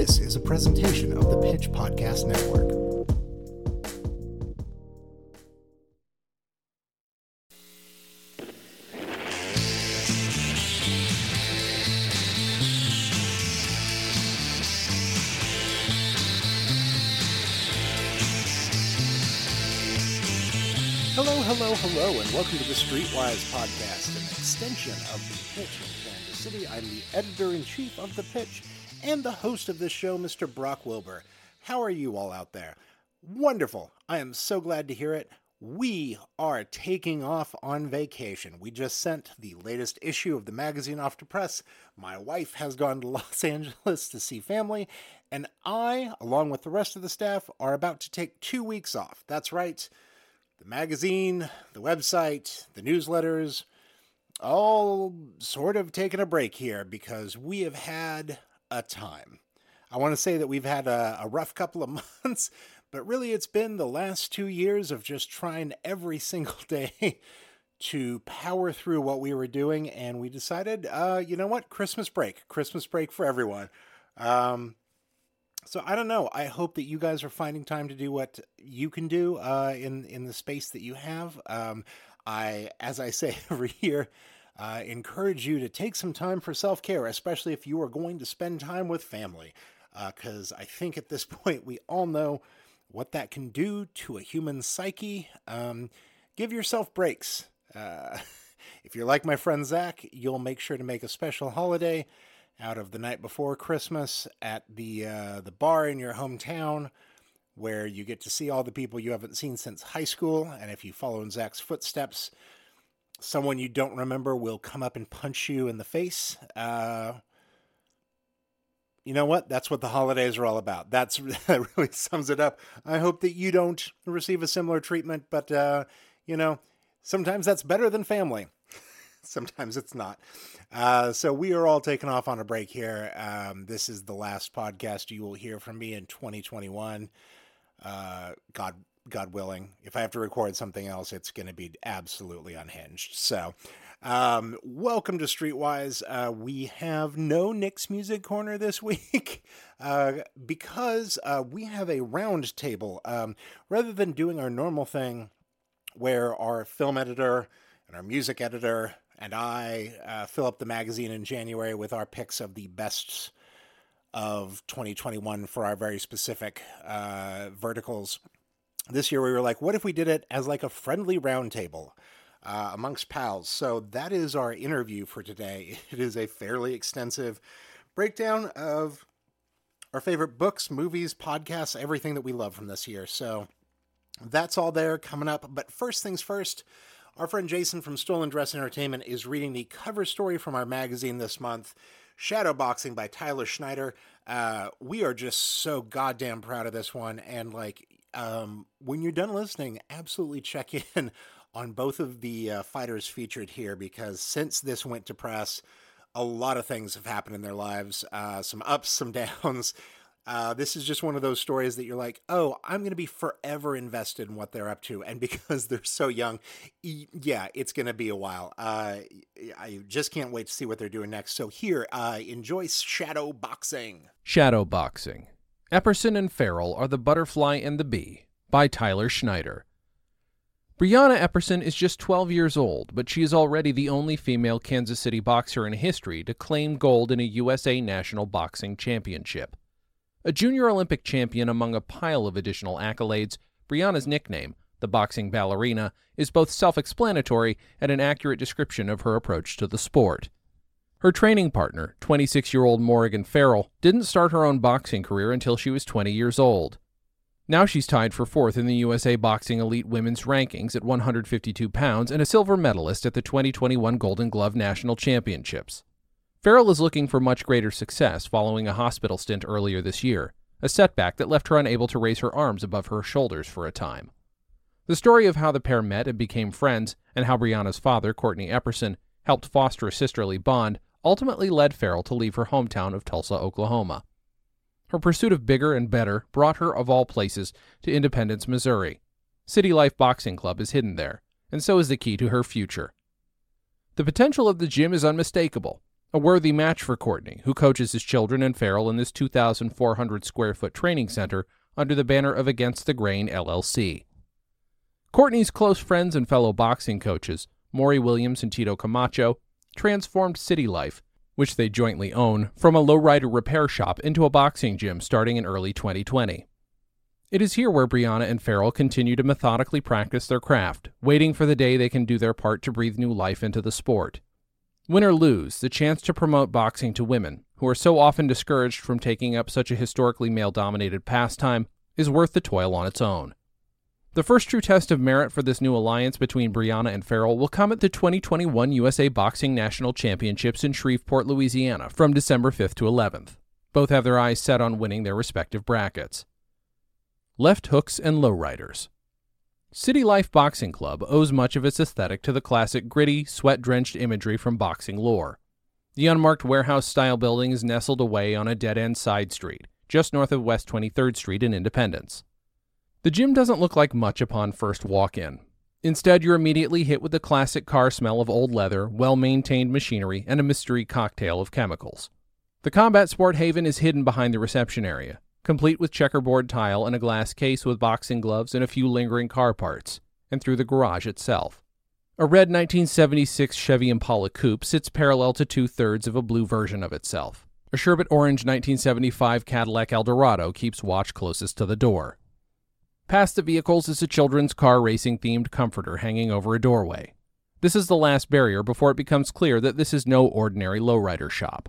This is a presentation of the Pitch Podcast Network. Hello, hello, hello, and welcome to the Streetwise Podcast, an extension of the Pitch in Kansas City. I'm the editor in chief of the Pitch and the host of this show, Mr. Brock Wilbur. How are you all out there? Wonderful. I am so glad to hear it. We are taking off on vacation. We just sent the latest issue of the magazine off to press. My wife has gone to Los Angeles to see family, and I, along with the rest of the staff, are about to take two weeks off. That's right the magazine, the website, the newsletters, all sort of taking a break here because we have had a time. I want to say that we've had a, a, rough couple of months, but really it's been the last two years of just trying every single day to power through what we were doing. And we decided, uh, you know what? Christmas break, Christmas break for everyone. Um, so I don't know. I hope that you guys are finding time to do what you can do uh, in in the space that you have. Um, I, as I say every year, uh, encourage you to take some time for self care, especially if you are going to spend time with family, because uh, I think at this point we all know what that can do to a human psyche. Um, give yourself breaks. Uh, if you're like my friend Zach, you'll make sure to make a special holiday out of the night before Christmas at the uh, the bar in your hometown, where you get to see all the people you haven't seen since high school. And if you follow in Zach's footsteps, someone you don't remember will come up and punch you in the face. Uh, you know what? That's what the holidays are all about. That's that really sums it up. I hope that you don't receive a similar treatment, but uh, you know, sometimes that's better than family. sometimes it's not. Uh, so we are all taking off on a break here. Um, this is the last podcast you will hear from me in 2021. Uh, God, God willing, if I have to record something else, it's going to be absolutely unhinged. So, um, welcome to Streetwise. Uh, we have no Nick's Music Corner this week uh, because uh, we have a round table. Um, rather than doing our normal thing where our film editor and our music editor and I uh, fill up the magazine in January with our picks of the best of 2021 for our very specific uh, verticals. This year we were like, what if we did it as like a friendly roundtable uh, amongst pals? So that is our interview for today. It is a fairly extensive breakdown of our favorite books, movies, podcasts, everything that we love from this year. So that's all there coming up. But first things first, our friend Jason from Stolen Dress Entertainment is reading the cover story from our magazine this month, Shadowboxing by Tyler Schneider. Uh, we are just so goddamn proud of this one. And like, um, when you're done listening, absolutely check in on both of the uh, fighters featured here because since this went to press, a lot of things have happened in their lives, uh, some ups, some downs. Uh, this is just one of those stories that you're like, oh, I'm going to be forever invested in what they're up to. And because they're so young, yeah, it's going to be a while. Uh, I just can't wait to see what they're doing next. So here, uh, enjoy Shadow Boxing. Shadow Boxing. Epperson and Farrell are the butterfly and the bee by Tyler Schneider. Brianna Epperson is just 12 years old, but she is already the only female Kansas City boxer in history to claim gold in a USA National Boxing Championship. A junior Olympic champion among a pile of additional accolades, Brianna's nickname, the boxing ballerina, is both self explanatory and an accurate description of her approach to the sport. Her training partner, 26 year old Morgan Farrell, didn't start her own boxing career until she was 20 years old. Now she's tied for fourth in the USA Boxing Elite Women's rankings at 152 pounds and a silver medalist at the 2021 Golden Glove National Championships. Farrell is looking for much greater success following a hospital stint earlier this year, a setback that left her unable to raise her arms above her shoulders for a time. The story of how the pair met and became friends, and how Brianna's father, Courtney Epperson, helped foster a sisterly bond, ultimately led Farrell to leave her hometown of Tulsa, Oklahoma. Her pursuit of bigger and better brought her, of all places, to Independence, Missouri. City Life Boxing Club is hidden there, and so is the key to her future. The potential of the gym is unmistakable, A worthy match for Courtney, who coaches his children and Farrell in this 2,400 square foot training center under the banner of Against the Grain LLC. Courtney's close friends and fellow boxing coaches, Maury Williams and Tito Camacho, transformed City Life, which they jointly own, from a lowrider repair shop into a boxing gym starting in early 2020. It is here where Brianna and Farrell continue to methodically practice their craft, waiting for the day they can do their part to breathe new life into the sport. Win or lose, the chance to promote boxing to women, who are so often discouraged from taking up such a historically male dominated pastime, is worth the toil on its own. The first true test of merit for this new alliance between Brianna and Farrell will come at the 2021 USA Boxing National Championships in Shreveport, Louisiana, from December 5th to 11th. Both have their eyes set on winning their respective brackets. Left hooks and lowriders. City Life Boxing Club owes much of its aesthetic to the classic gritty, sweat drenched imagery from boxing lore. The unmarked warehouse style building is nestled away on a dead end side street, just north of West 23rd Street in Independence. The gym doesn't look like much upon first walk in. Instead, you're immediately hit with the classic car smell of old leather, well maintained machinery, and a mystery cocktail of chemicals. The combat sport haven is hidden behind the reception area, complete with checkerboard tile and a glass case with boxing gloves and a few lingering car parts, and through the garage itself. A red 1976 Chevy Impala coupe sits parallel to two thirds of a blue version of itself. A sherbet orange 1975 Cadillac Eldorado keeps watch closest to the door. Past the vehicles is a children's car racing themed comforter hanging over a doorway. This is the last barrier before it becomes clear that this is no ordinary lowrider shop.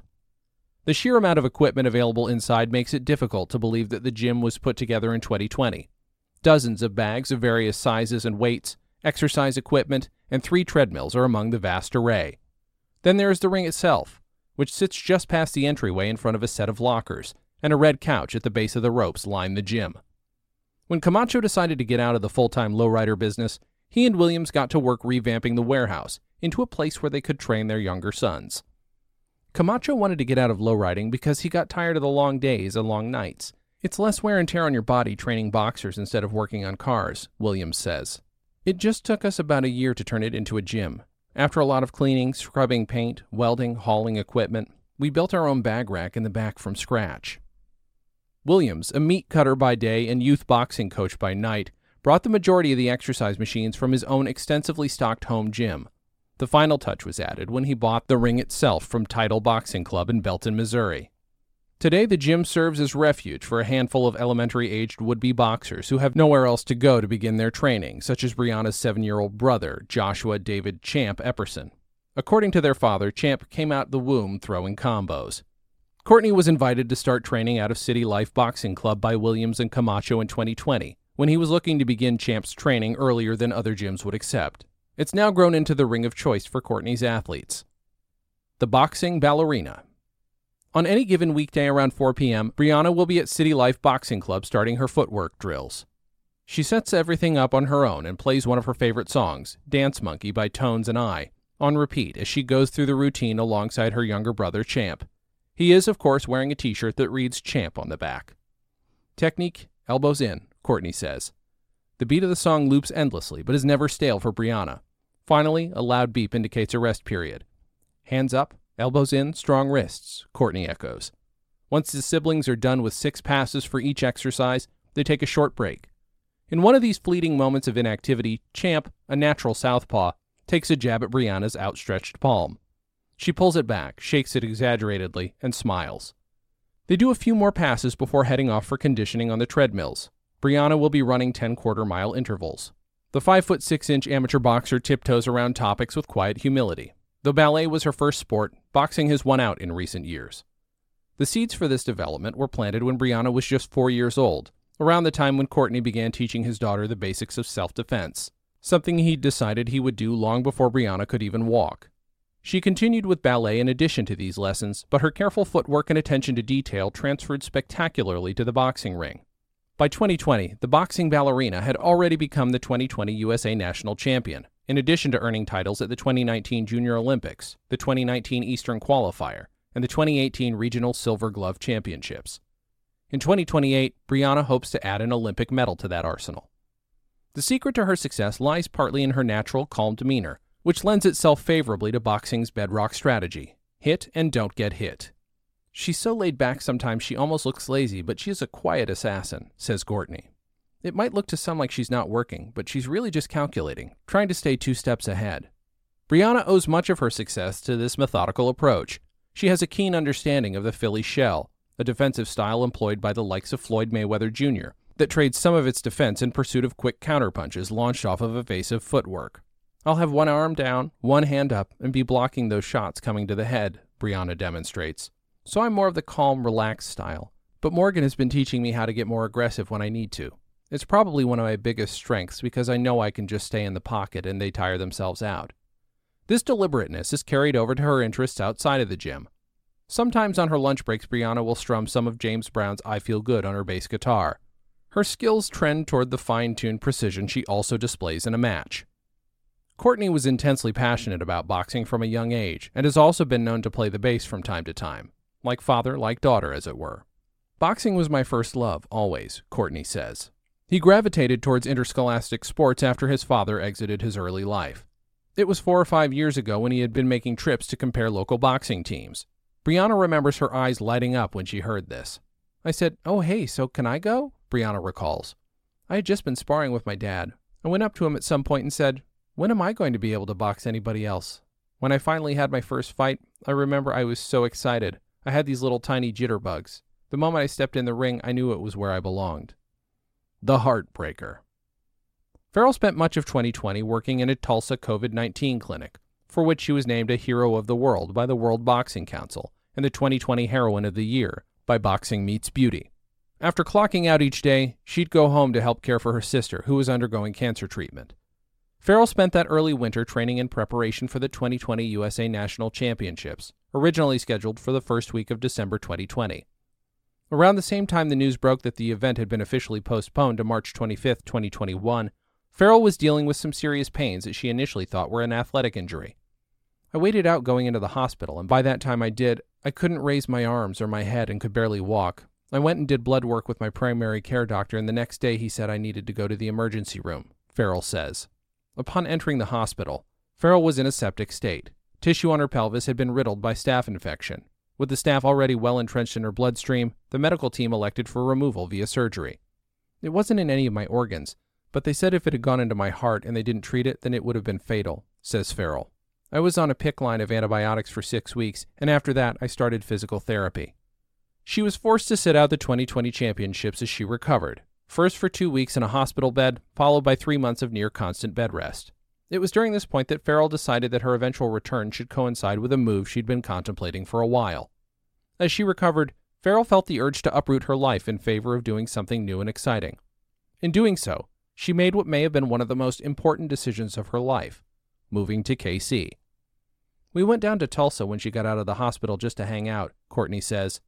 The sheer amount of equipment available inside makes it difficult to believe that the gym was put together in 2020. Dozens of bags of various sizes and weights, exercise equipment, and three treadmills are among the vast array. Then there is the ring itself, which sits just past the entryway in front of a set of lockers, and a red couch at the base of the ropes line the gym. When Camacho decided to get out of the full time lowrider business, he and Williams got to work revamping the warehouse into a place where they could train their younger sons. Camacho wanted to get out of lowriding because he got tired of the long days and long nights. It's less wear and tear on your body training boxers instead of working on cars, Williams says. It just took us about a year to turn it into a gym. After a lot of cleaning, scrubbing paint, welding, hauling equipment, we built our own bag rack in the back from scratch. Williams, a meat cutter by day and youth boxing coach by night, brought the majority of the exercise machines from his own extensively stocked home gym. The final touch was added when he bought the ring itself from Title Boxing Club in Belton, Missouri. Today, the gym serves as refuge for a handful of elementary aged would be boxers who have nowhere else to go to begin their training, such as Brianna's seven year old brother, Joshua David Champ Epperson. According to their father, Champ came out the womb throwing combos. Courtney was invited to start training out of City Life Boxing Club by Williams and Camacho in 2020, when he was looking to begin Champ's training earlier than other gyms would accept. It's now grown into the ring of choice for Courtney's athletes. The Boxing Ballerina. On any given weekday around 4 p.m., Brianna will be at City Life Boxing Club starting her footwork drills. She sets everything up on her own and plays one of her favorite songs, Dance Monkey by Tones and I, on repeat as she goes through the routine alongside her younger brother, Champ. He is, of course, wearing a t shirt that reads Champ on the back. Technique, elbows in, Courtney says. The beat of the song loops endlessly, but is never stale for Brianna. Finally, a loud beep indicates a rest period. Hands up, elbows in, strong wrists, Courtney echoes. Once the siblings are done with six passes for each exercise, they take a short break. In one of these fleeting moments of inactivity, Champ, a natural southpaw, takes a jab at Brianna's outstretched palm. She pulls it back, shakes it exaggeratedly, and smiles. They do a few more passes before heading off for conditioning on the treadmills. Brianna will be running 10 quarter mile intervals. The 5 foot 6 inch amateur boxer tiptoes around topics with quiet humility. Though ballet was her first sport, boxing has won out in recent years. The seeds for this development were planted when Brianna was just four years old, around the time when Courtney began teaching his daughter the basics of self defense, something he'd decided he would do long before Brianna could even walk. She continued with ballet in addition to these lessons, but her careful footwork and attention to detail transferred spectacularly to the boxing ring. By 2020, the boxing ballerina had already become the 2020 USA national champion, in addition to earning titles at the 2019 Junior Olympics, the 2019 Eastern Qualifier, and the 2018 Regional Silver Glove Championships. In 2028, Brianna hopes to add an Olympic medal to that arsenal. The secret to her success lies partly in her natural, calm demeanor which lends itself favorably to boxing's bedrock strategy Hit and don't get hit. She's so laid back sometimes she almost looks lazy, but she is a quiet assassin, says Courtney. It might look to some like she's not working, but she's really just calculating, trying to stay two steps ahead. Brianna owes much of her success to this methodical approach. She has a keen understanding of the Philly shell, a defensive style employed by the likes of Floyd Mayweather Jr., that trades some of its defense in pursuit of quick counterpunches launched off of evasive footwork. I'll have one arm down, one hand up, and be blocking those shots coming to the head, Brianna demonstrates. So I'm more of the calm, relaxed style. But Morgan has been teaching me how to get more aggressive when I need to. It's probably one of my biggest strengths because I know I can just stay in the pocket and they tire themselves out. This deliberateness is carried over to her interests outside of the gym. Sometimes on her lunch breaks, Brianna will strum some of James Brown's I Feel Good on her bass guitar. Her skills trend toward the fine tuned precision she also displays in a match. Courtney was intensely passionate about boxing from a young age and has also been known to play the bass from time to time, like father, like daughter, as it were. Boxing was my first love, always, Courtney says. He gravitated towards interscholastic sports after his father exited his early life. It was four or five years ago when he had been making trips to compare local boxing teams. Brianna remembers her eyes lighting up when she heard this. I said, Oh, hey, so can I go? Brianna recalls. I had just been sparring with my dad. I went up to him at some point and said, When am I going to be able to box anybody else? When I finally had my first fight, I remember I was so excited. I had these little tiny jitterbugs. The moment I stepped in the ring, I knew it was where I belonged. The Heartbreaker. Farrell spent much of 2020 working in a Tulsa COVID 19 clinic, for which she was named a Hero of the World by the World Boxing Council and the 2020 Heroine of the Year by Boxing Meets Beauty. After clocking out each day, she'd go home to help care for her sister, who was undergoing cancer treatment. Farrell spent that early winter training in preparation for the 2020 USA National Championships, originally scheduled for the first week of December 2020. Around the same time the news broke that the event had been officially postponed to March 25, 2021, Farrell was dealing with some serious pains that she initially thought were an athletic injury. I waited out going into the hospital, and by that time I did, I couldn't raise my arms or my head and could barely walk. I went and did blood work with my primary care doctor, and the next day he said I needed to go to the emergency room, Farrell says. Upon entering the hospital, Farrell was in a septic state. Tissue on her pelvis had been riddled by staph infection. With the staph already well entrenched in her bloodstream, the medical team elected for removal via surgery. It wasn't in any of my organs, but they said if it had gone into my heart and they didn't treat it, then it would have been fatal, says Farrell. I was on a PICC line of antibiotics for six weeks, and after that, I started physical therapy. She was forced to sit out the 2020 championships as she recovered, first for two weeks in a hospital bed, followed by three months of near constant bed rest. It was during this point that Farrell decided that her eventual return should coincide with a move she'd been contemplating for a while. As she recovered, Farrell felt the urge to uproot her life in favor of doing something new and exciting. In doing so, she made what may have been one of the most important decisions of her life moving to KC. We went down to Tulsa when she got out of the hospital just to hang out, Courtney says.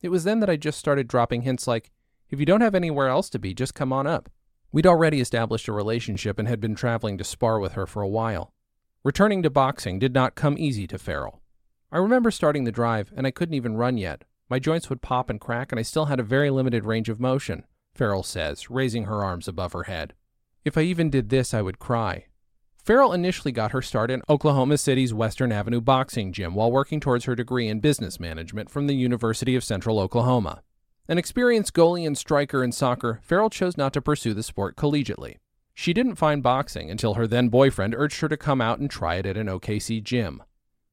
It was then that I just started dropping hints like, if you don't have anywhere else to be, just come on up. We'd already established a relationship and had been traveling to spar with her for a while. Returning to boxing did not come easy to Farrell. I remember starting the drive, and I couldn't even run yet. My joints would pop and crack, and I still had a very limited range of motion, Farrell says, raising her arms above her head. If I even did this, I would cry. Farrell initially got her start in Oklahoma City's Western Avenue Boxing Gym while working towards her degree in business management from the University of Central Oklahoma. An experienced goalie and striker in soccer, Farrell chose not to pursue the sport collegiately. She didn't find boxing until her then boyfriend urged her to come out and try it at an OKC gym.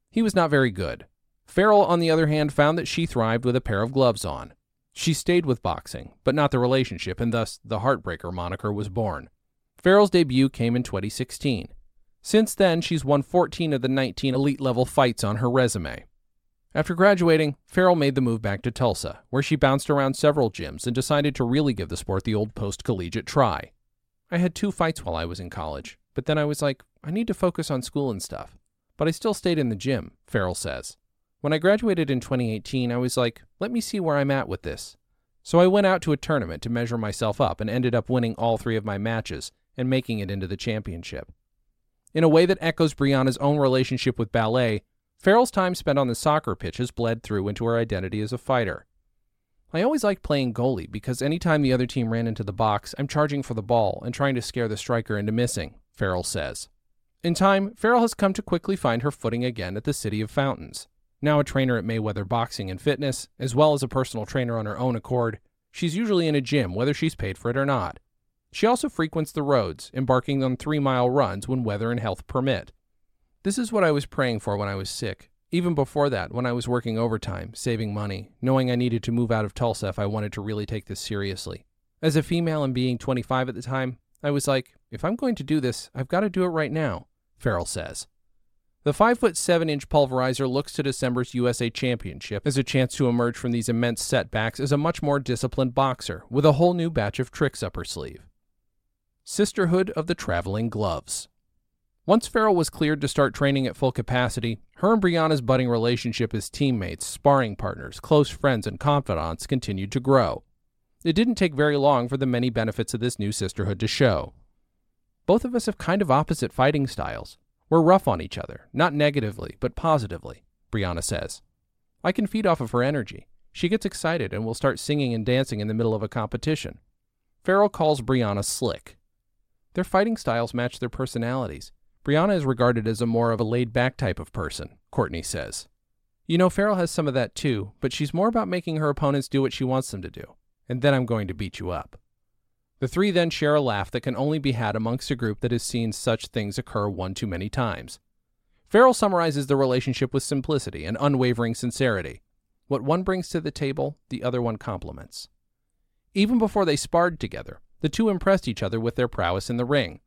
He was not very good. Farrell, on the other hand, found that she thrived with a pair of gloves on. She stayed with boxing, but not the relationship, and thus the Heartbreaker moniker was born. Farrell's debut came in 2016. Since then, she's won 14 of the 19 elite level fights on her resume. After graduating, Farrell made the move back to Tulsa, where she bounced around several gyms and decided to really give the sport the old post collegiate try. I had two fights while I was in college, but then I was like, I need to focus on school and stuff. But I still stayed in the gym, Farrell says. When I graduated in 2018, I was like, let me see where I'm at with this. So I went out to a tournament to measure myself up and ended up winning all three of my matches and making it into the championship. In a way that echoes Brianna's own relationship with ballet, Farrell's time spent on the soccer pitch has bled through into her identity as a fighter. I always liked playing goalie because anytime the other team ran into the box, I'm charging for the ball and trying to scare the striker into missing, Farrell says. In time, Farrell has come to quickly find her footing again at the City of Fountains. Now a trainer at Mayweather Boxing and Fitness, as well as a personal trainer on her own accord, she's usually in a gym whether she's paid for it or not. She also frequents the roads, embarking on three mile runs when weather and health permit. This is what I was praying for when I was sick. Even before that, when I was working overtime, saving money, knowing I needed to move out of Tulsa if I wanted to really take this seriously. As a female and being 25 at the time, I was like, if I'm going to do this, I've got to do it right now, Farrell says. The 5 foot 7 inch pulverizer looks to December's USA Championship as a chance to emerge from these immense setbacks as a much more disciplined boxer with a whole new batch of tricks up her sleeve. Sisterhood of the Traveling Gloves. Once Farrell was cleared to start training at full capacity, her and Brianna's budding relationship as teammates, sparring partners, close friends, and confidants continued to grow. It didn't take very long for the many benefits of this new sisterhood to show. Both of us have kind of opposite fighting styles. We're rough on each other, not negatively, but positively, Brianna says. I can feed off of her energy. She gets excited and will start singing and dancing in the middle of a competition. Farrell calls Brianna slick. Their fighting styles match their personalities. Brianna is regarded as a more of a laid back type of person, Courtney says. You know, Farrell has some of that too, but she's more about making her opponents do what she wants them to do. And then I'm going to beat you up. The three then share a laugh that can only be had amongst a group that has seen such things occur one too many times. Farrell summarizes the relationship with simplicity and unwavering sincerity. What one brings to the table, the other one complements. Even before they sparred together, the two impressed each other with their prowess in the ring.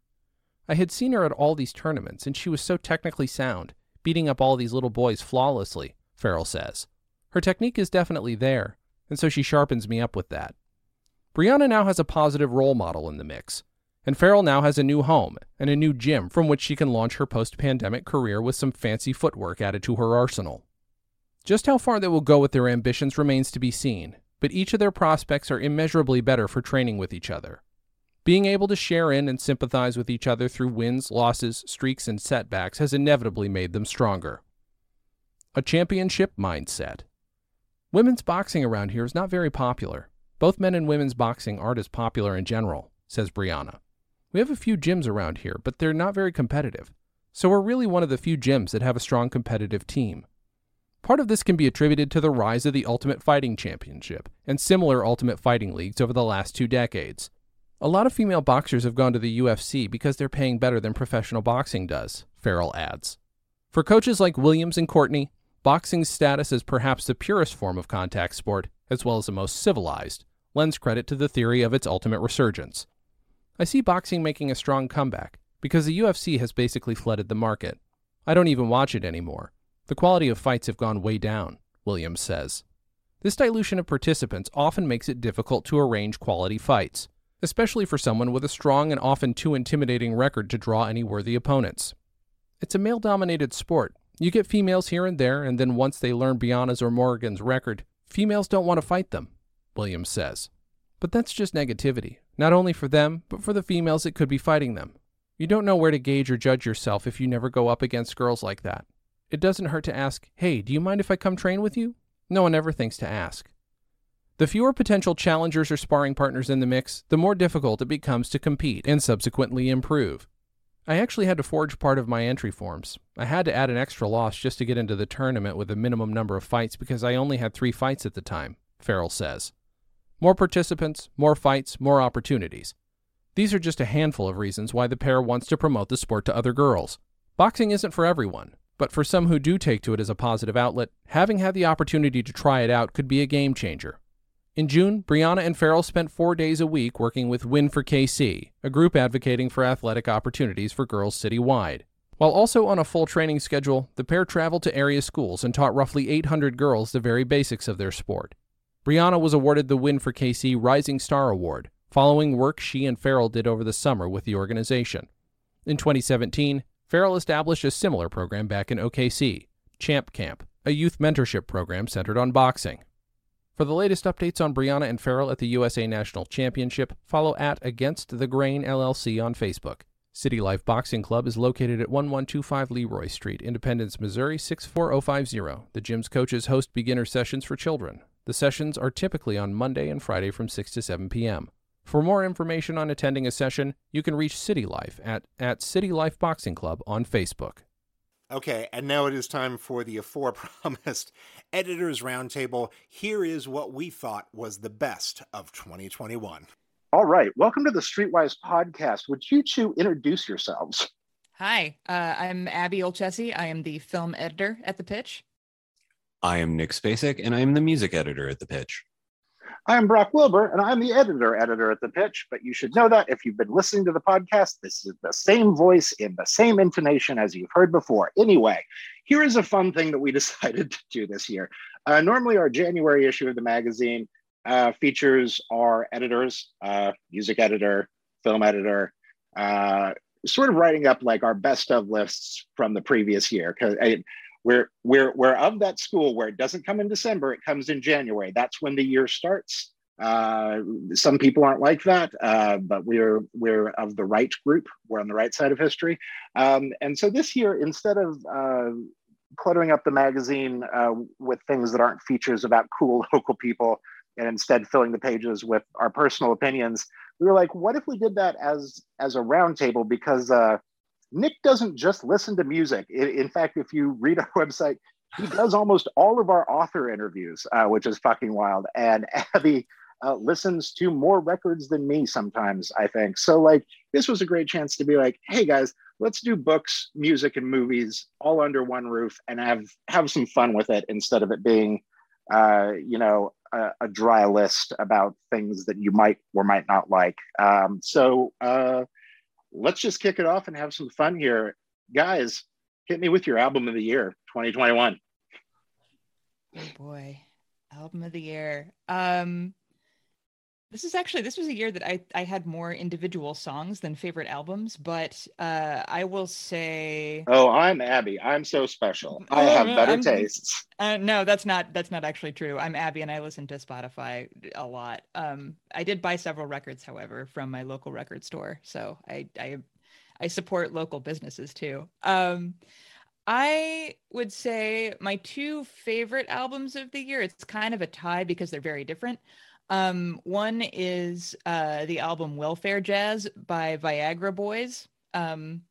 I had seen her at all these tournaments, and she was so technically sound, beating up all these little boys flawlessly, Farrell says. Her technique is definitely there, and so she sharpens me up with that. Brianna now has a positive role model in the mix, and Farrell now has a new home and a new gym from which she can launch her post pandemic career with some fancy footwork added to her arsenal. Just how far they will go with their ambitions remains to be seen, but each of their prospects are immeasurably better for training with each other. Being able to share in and sympathize with each other through wins, losses, streaks, and setbacks has inevitably made them stronger. A championship mindset. Women's boxing around here is not very popular. Both men and women's boxing aren't as popular in general, says Brianna. We have a few gyms around here, but they're not very competitive. So we're really one of the few gyms that have a strong competitive team. Part of this can be attributed to the rise of the Ultimate Fighting Championship and similar Ultimate Fighting leagues over the last two decades. A lot of female boxers have gone to the UFC because they're paying better than professional boxing does, Farrell adds. For coaches like Williams and Courtney, boxing's status as perhaps the purest form of contact sport, as well as the most civilized, lends credit to the theory of its ultimate resurgence. I see boxing making a strong comeback because the UFC has basically flooded the market. I don't even watch it anymore. The quality of fights have gone way down, Williams says. This dilution of participants often makes it difficult to arrange quality fights, especially for someone with a strong and often too intimidating record to draw any worthy opponents. It's a male dominated sport. You get females here and there, and then once they learn Brianna's or Morgan's record, females don't want to fight them, Williams says. But that's just negativity, not only for them, but for the females that could be fighting them. You don't know where to gauge or judge yourself if you never go up against girls like that. It doesn't hurt to ask, hey, do you mind if I come train with you? No one ever thinks to ask. The fewer potential challengers or sparring partners in the mix, the more difficult it becomes to compete and subsequently improve. I actually had to forge part of my entry forms. I had to add an extra loss just to get into the tournament with a minimum number of fights because I only had three fights at the time, Farrell says. More participants, more fights, more opportunities. These are just a handful of reasons why the pair wants to promote the sport to other girls. Boxing isn't for everyone, but for some who do take to it as a positive outlet, having had the opportunity to try it out could be a game changer. In June, Brianna and Farrell spent four days a week working with Win for KC, a group advocating for athletic opportunities for girls citywide. While also on a full training schedule, the pair traveled to area schools and taught roughly 800 girls the very basics of their sport. Brianna was awarded the Win for KC Rising Star Award, following work she and Farrell did over the summer with the organization. In 2017, Farrell established a similar program back in OKC, Champ Camp, a youth mentorship program centered on boxing. For the latest updates on Brianna and Farrell at the USA National Championship, follow at Against the Grain LLC on Facebook. City Life Boxing Club is located at 1125 Leroy Street, Independence, Missouri 64050. The gym's coaches host beginner sessions for children. The sessions are typically on Monday and Friday from 6 to 7 p.m. For more information on attending a session, you can reach City Life at, at City Life Boxing Club on Facebook. Okay, and now it is time for the aforepromised Editors Roundtable. Here is what we thought was the best of 2021. All right, welcome to the Streetwise podcast. Would you two introduce yourselves? Hi, uh, I'm Abby Olcese. I am the film editor at The Pitch. I am Nick Spacek, and I am the music editor at The Pitch. I'm Brock Wilbur, and I'm the editor editor at The Pitch. But you should know that if you've been listening to the podcast, this is the same voice in the same intonation as you've heard before. Anyway, here is a fun thing that we decided to do this year. Uh, normally, our January issue of the magazine uh, features our editors, uh, music editor, film editor, uh, sort of writing up like our best of lists from the previous year. Because we're we're we're of that school where it doesn't come in December, it comes in January. That's when the year starts. Uh, some people aren't like that, uh, but we're we're of the right group. We're on the right side of history, um, and so this year, instead of uh, cluttering up the magazine uh, with things that aren't features about cool local people, and instead filling the pages with our personal opinions, we were like, what if we did that as as a roundtable? Because uh, Nick doesn't just listen to music. In, fact, if you read our website, he does almost all of our author interviews, uh, which is fucking wild. And Abby uh, listens to more records than me sometimes, I think. So, like, this was a great chance to be like, hey guys, let's do books, music, and movies all under one roof and have have some fun with it instead of it being, uh, you know, a, a, dry list about things that you might or might not like. Um, so, uh, let's just kick it off and have some fun here. Guys, hit me with your album of the year 2021. Oh boy. Album of the year. Um this is actually this was a year that I I had more individual songs than favorite albums, but uh, I will say. Oh, I'm Abby. I'm so special. I have better I'm, tastes. Uh, no, that's not that's not actually true. I'm Abby, and I listen to Spotify a lot. Um, I did buy several records, however, from my local record store, so I I I support local businesses too. Um, I would say my two favorite albums of the year. It's kind of a tie because they're very different. Um, one is uh, the album Welfare Jazz by Viagra Boys, um,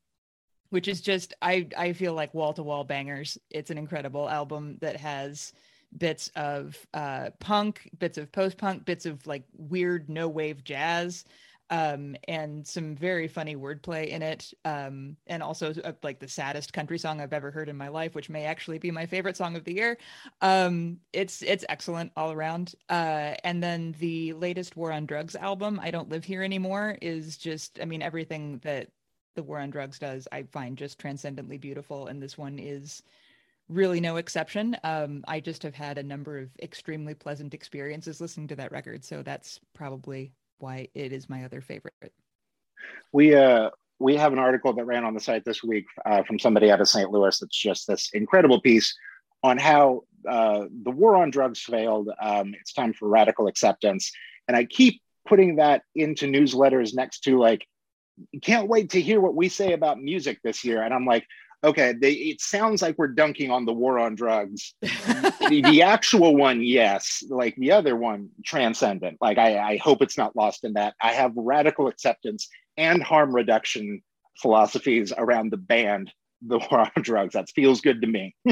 which is just I I feel like wall to wall bangers. It's an incredible album that has bits of uh, punk, bits of post punk, bits of like weird no wave jazz um, and some very funny wordplay in it. Um, and also uh, like the saddest country song I've ever heard in my life, which may actually be my favorite song of the year. Um, it's it's excellent all around. Uh, and then the latest War on Drugs album, I Don't Live Here Anymore, is just I mean everything that the War on Drugs does, I find just transcendently beautiful. And this one is really no exception. Um, I just have had a number of extremely pleasant experiences listening to that record, so that's probably why it is my other favorite. We uh we have an article that ran on the site this week uh, from somebody out of St. Louis that's just this incredible piece on how uh, the war on drugs failed. Um, it's time for radical acceptance, and I keep putting that into newsletters next to like, can't wait to hear what we say about music this year, and I'm like, okay, they, it sounds like we're dunking on the war on drugs. the, the, actual one, yes. Like the other one, transcendent. Like I, I hope it's not lost in that. I have radical acceptance and harm reduction philosophies around the band, the war on drugs. That feels good to me.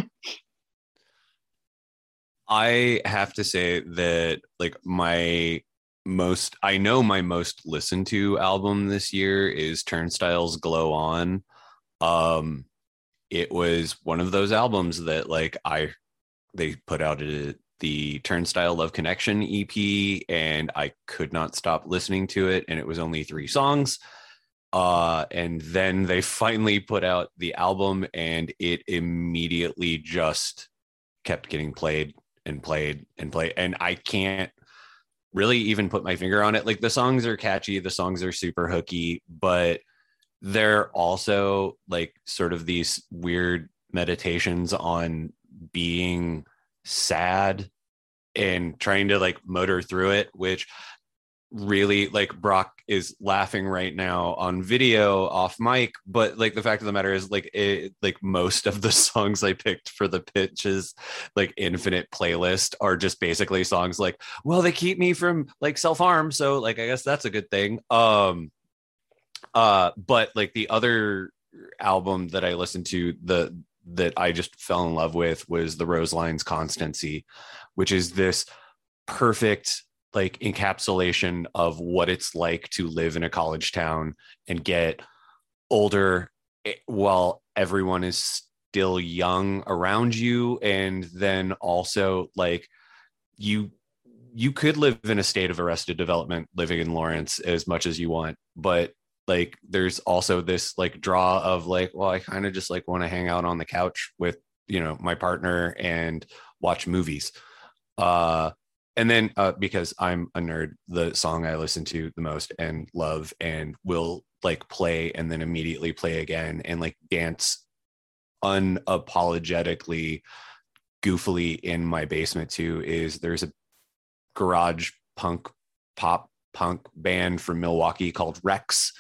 I have to say that like my most I know my most listened to album this year is Turnstile's Glow On. Um it was one of those albums that like I they put out a, the Turnstile Love Connection EP and I could not stop listening to it and it was only 3 songs. Uh and then they finally put out the album and it immediately just kept getting played and played and played and I can't really even put my finger on it. Like the songs are catchy, the songs are super hooky, but they're also like sort of these weird meditations on being sad and trying to like motor through it which really like brock is laughing right now on video off mic but like the fact of the matter is like it like most of the songs i picked for the pitches like infinite playlist are just basically songs like well they keep me from like self-harm so like i guess that's a good thing. Um uh, but like the other album that I listened to, the that I just fell in love with was the Roseline's Constancy, which is this perfect like encapsulation of what it's like to live in a college town and get older eh, while everyone is still young around you. And then also like you you could live in a state of arrested development living in Lawrence as much as you want but like there's also this like draw of like well I kind of just like want to hang out on the couch with you know my partner and watch movies uh and then uh because I'm a nerd the song I listen to the most and love and will like play and then immediately play again and like dance unapologetically goofily in my basement too is there's a garage punk pop punk band from Milwaukee called Rex.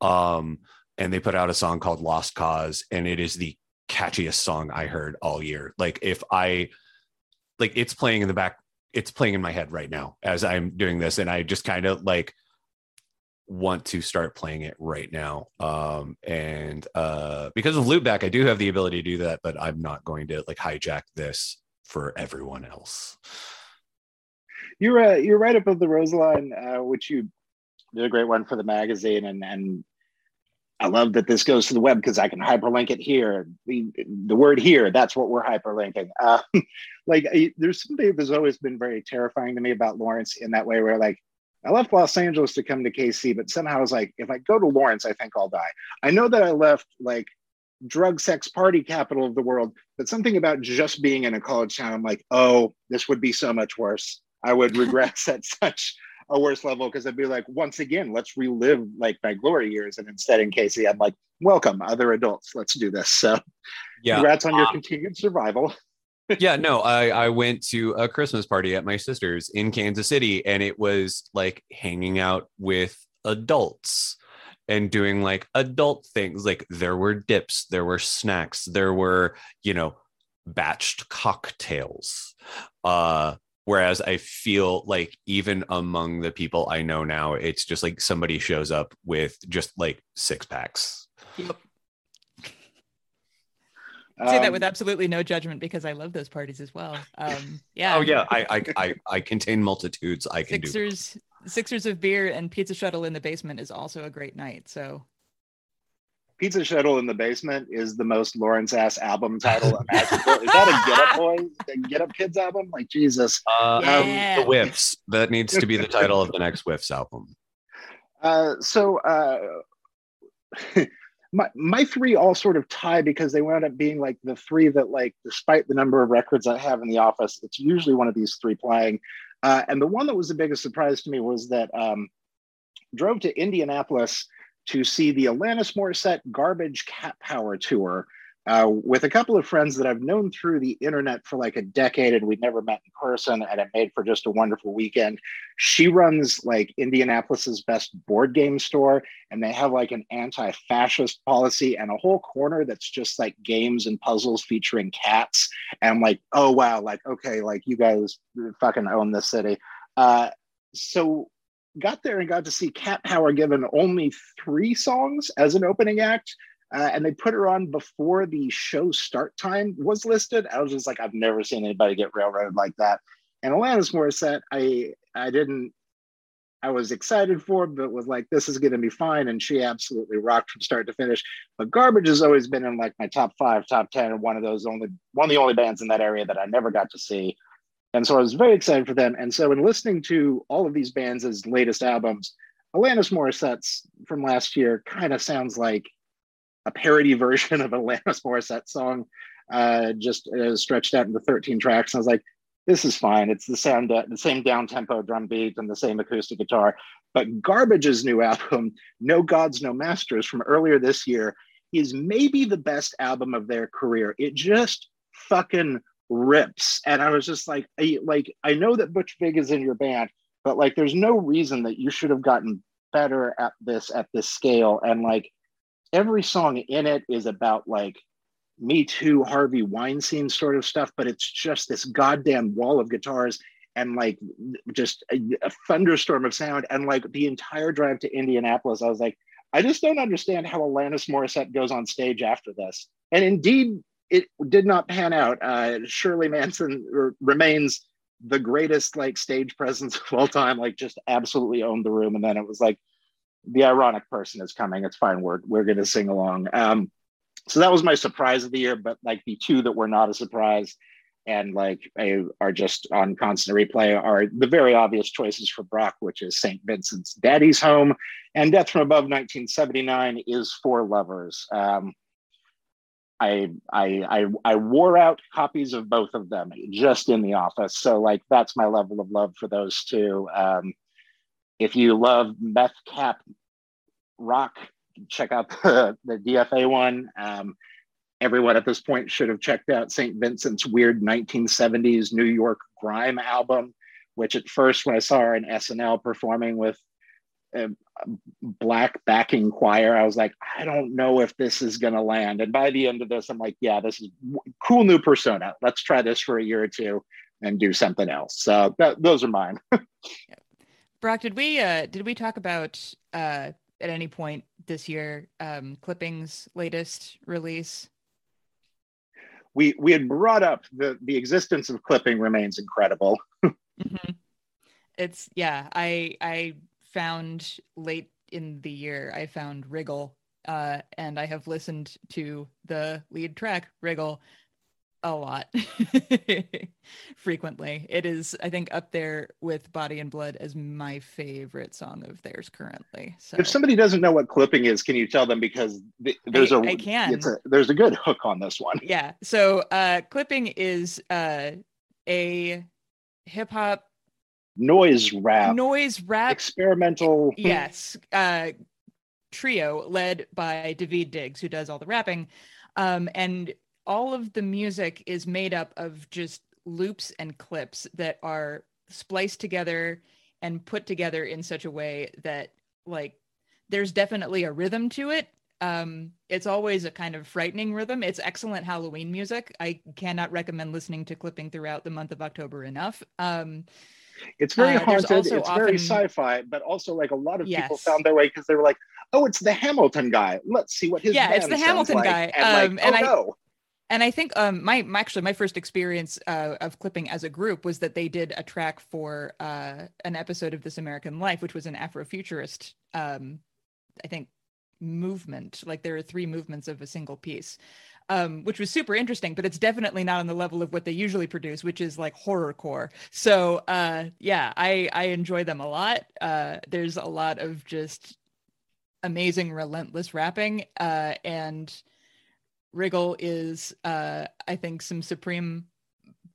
Um, and they put out a song called Lost Cause, and it is the catchiest song I heard all year. Like if I like it's playing in the back, it's playing in my head right now as I'm doing this, and I just kind of like want to start playing it right now. Um, and uh, because of loopback, I do have the ability to do that, but I'm not going to like hijack this for everyone else. You're uh, you're right above the Roseline, uh, which you did a great one for the magazine, and and I love that this goes to the web because I can hyperlink it here. The the word here, that's what we're hyperlinking. Uh, like I, there's something that's always been very terrifying to me about Lawrence in that way, where like I left Los Angeles to come to KC, but somehow I was like, if I go to Lawrence, I think I'll die. I know that I left like drug sex party capital of the world, but something about just being in a college town, I'm like, oh, this would be so much worse. I would regress at such a worse level because I'd be like, once again, let's relive like my glory years. And instead in KC, I'm like, welcome, other adults, let's do this. So yeah. congrats on your uh, continued survival yeah, no, I I went to a Christmas party at my sister's in Kansas City, and it was like hanging out with adults and doing like adult things. Like there were dips, there were snacks, there were you know batched cocktails. Uh, whereas I feel like even among the people I know now, it's just like somebody shows up with just like six packs. Yep. say that with um, absolutely no judgment because I love those parties as well. Um, yeah. Oh yeah, I, I I I contain multitudes. I can Sixers, do. Sixers of beer and pizza shuttle in the basement is also a great night. So. Pizza Shuttle in the Basement is the most Lawrence ass album title imaginable. is that a Get Up Boys, a Get Up Kids album? Like Jesus. Uh, yeah. um, the Whiffs. That needs to be the title of the next Whiffs album. Uh, so uh, my my three all sort of tie because they wound up being like the three that like despite the number of records I have in the office, it's usually one of these three playing. Uh, and the one that was the biggest surprise to me was that um, drove to Indianapolis to see the Alanis Morissette Garbage Cat Power tour uh, with a couple of friends that I've known through the internet for like a decade and we'd never met in person and it made for just a wonderful weekend. She runs like Indianapolis's best board game store and they have like an anti-fascist policy and a whole corner that's just like games and puzzles featuring cats. And like, oh wow, like okay, like you guys fucking own this city. Uh, so got there and got to see Cat Power given only three songs as an opening act uh, and they put her on before the show start time was listed. I was just like, I've never seen anybody get railroaded like that. And Alanis Morissette, I I didn't, I was excited for, but was like, this is going to be fine. And she absolutely rocked from start to finish. But Garbage has always been in like my top five, top ten, and one of those only one of the only bands in that area that I never got to see. And so I was very excited for them. And so in listening to all of these bands' latest albums, Alanis Morissette's from last year kind of sounds like a parody version of Alanis Morissette song, uh, just uh, stretched out into 13 tracks. And I was like, this is fine. It's the sound, uh, the same down tempo drum beat and the same acoustic guitar. But Garbage's new album, No Gods, No Masters, from earlier this year, is maybe the best album of their career. It just fucking rips. And I was just like, I, like I know that Butch Vig is in your band, but like, there's no reason that you should have gotten better at this at this scale. And like, every song in it is about like me too harvey weinstein sort of stuff but it's just this goddamn wall of guitars and like just a, a, thunderstorm of sound and like the entire drive to indianapolis i was like i just don't understand how alanis morissette goes on stage after this and indeed it did not pan out. Uh, Shirley Manson r- remains the greatest like stage presence of all time. Like just absolutely owned the room. And then it was like the ironic person is coming. It's fine. We're we're going to sing along. Um, so that was my surprise of the year. But like the two that were not a surprise and like are just on constant replay are the very obvious choices for Brock, which is St. Vincent's Daddy's Home, and Death from Above 1979 is for lovers. Um, I, I I I wore out copies of both of them just in the office, so like that's my level of love for those two. Um, if you love meth cap rock, check out the, the DFA one. Um, everyone at this point should have checked out St. Vincent's weird 1970s New York grime album, which at first, when I saw her in SNL performing with a black backing choir, I was like, I don't know if this is going to land. And by the end of this, I'm like, yeah, this is cool new persona. Let's try this for a year or two and do something else. So that, those are mine. Brock, did we uh, did we talk about uh, at any point this year um, Clipping's latest release? we we had brought up the the existence of clipping remains incredible. mm-hmm. It's yeah, I I found late in the year I found Wriggle, uh, and I have listened to the lead track Wriggle a lot frequently. It is, I think, up there with Body and Blood as my favorite song of theirs currently. So if somebody doesn't know what clipping is, can you tell them because there's I, a I can a, there's a good hook on this one. Yeah. So uh clipping is uh a hip hop noise rap. Noise rap. Experimental. Yes. Uh trio led by Daveed Diggs who does all the rapping. Um and all of the music is made up of just loops and clips that are spliced together and put together in such a way that like there's definitely a rhythm to it. Um it's always a kind of frightening rhythm. It's excellent halloween music. I cannot recommend listening to clipping throughout the month of october enough. Um it's very uh, haunted it's often... very sci-fi but also like a lot of yes. people found their way because they were like oh it's the hamilton guy let's see what his yeah it's the hamilton like. guy and, um, like, and oh, I, no and I think um, my, my, actually my first experience uh, of clipping as a group was that they did a track for uh, an episode of This American Life, which was an Afrofuturist, um, I think, movement. Like there are three movements of a single piece, um, which was super interesting. But it's definitely not on the level of what they usually produce, which is like horrorcore. So uh, yeah, I I enjoy them a lot. Uh, there's a lot of just amazing, relentless rapping, uh, and Wriggle is, uh, I think, some supreme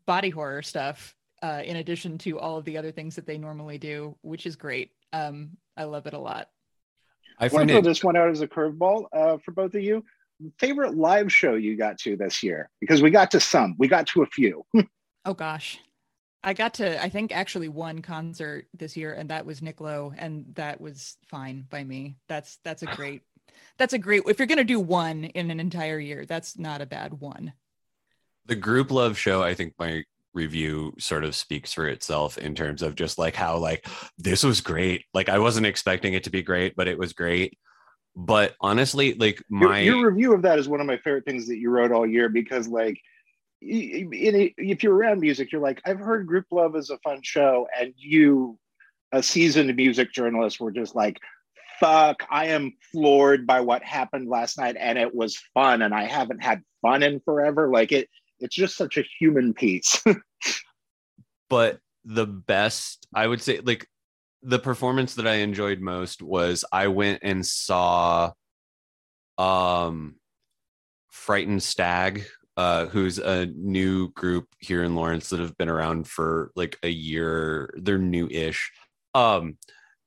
body horror stuff. Uh, in addition to all of the other things that they normally do, which is great. Um, I love it a lot. I want to throw this one out as a curveball uh, for both of you. Favorite live show you got to this year? Because we got to some, we got to a few. oh gosh, I got to I think actually one concert this year, and that was Nick Lowe, and that was fine by me. That's that's a great that's a great if you're going to do one in an entire year that's not a bad one the group love show i think my review sort of speaks for itself in terms of just like how like this was great like i wasn't expecting it to be great but it was great but honestly like my your, your review of that is one of my favorite things that you wrote all year because like if you're around music you're like i've heard Group Love is a fun show and you a seasoned music journalist were just like fuck, I am floored by what happened last night and it was fun and I haven't had fun in forever. Like it it's just such a human piece. but the best, I would say like the performance that I enjoyed most was I went and saw um Frightened Stag uh, who's a new group here in Lawrence that have been around for like a year. They're new-ish. Um,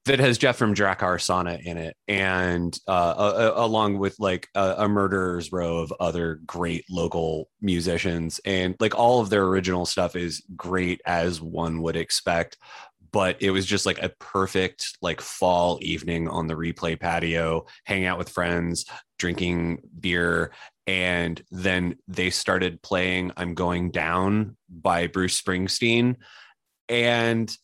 that has Jeff from Drakkar Sauna in it, and uh, along with like a, a, murderer's row of other great local musicians, and like all of their original stuff is great as one would expect. But it was just like a perfect like fall evening on the replay patio, hang out with friends, drinking beer, and then they started playing "I'm Going Down" by Bruce Springsteen, and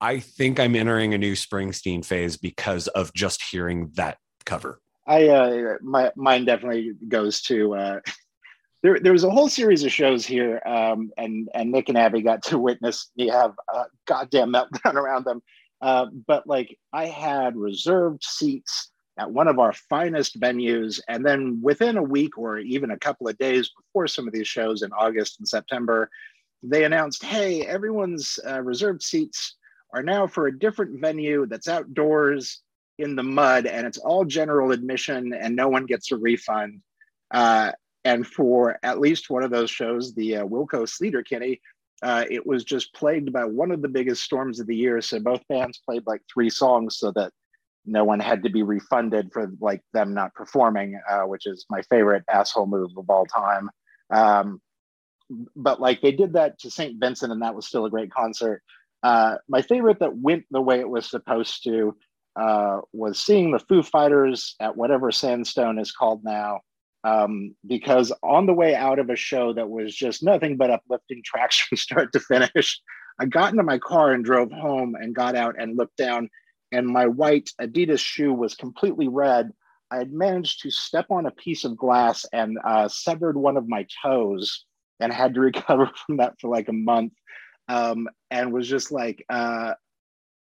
I think I'm entering a new Springsteen phase because of just hearing that cover. I uh, my mine definitely goes to uh, there, there was a whole series of shows here, um, and and Nick and Abby got to witness me have a goddamn meltdown around them. Uh, but like, I had reserved seats at one of our finest venues, and then within a week or even a couple of days before some of these shows in August and September, they announced, "Hey, everyone's uh, reserved seats are now for a different venue that's outdoors in the mud, and it's all general admission, and no one gets a refund." Uh, and for at least one of those shows, the uh, Wilco Sleater-Kinney, uh, it was just plagued by one of the biggest storms of the year. So both bands played like three songs so that no one had to be refunded for like them not performing, uh, which is my favorite asshole move of all time. Um, but like they did that to St. Vincent, and that was still a great concert. Uh, my favorite that went the way it was supposed to uh, was seeing the Foo Fighters at whatever Sandstone is called now um, because on the way out of a show that was just nothing but uplifting tracks from start to finish, I got into my car and drove home and got out and looked down, and my white Adidas shoe was completely red. I had managed to step on a piece of glass and uh, severed one of my toes and had to recover from that for like a month. Um, and was just like, uh,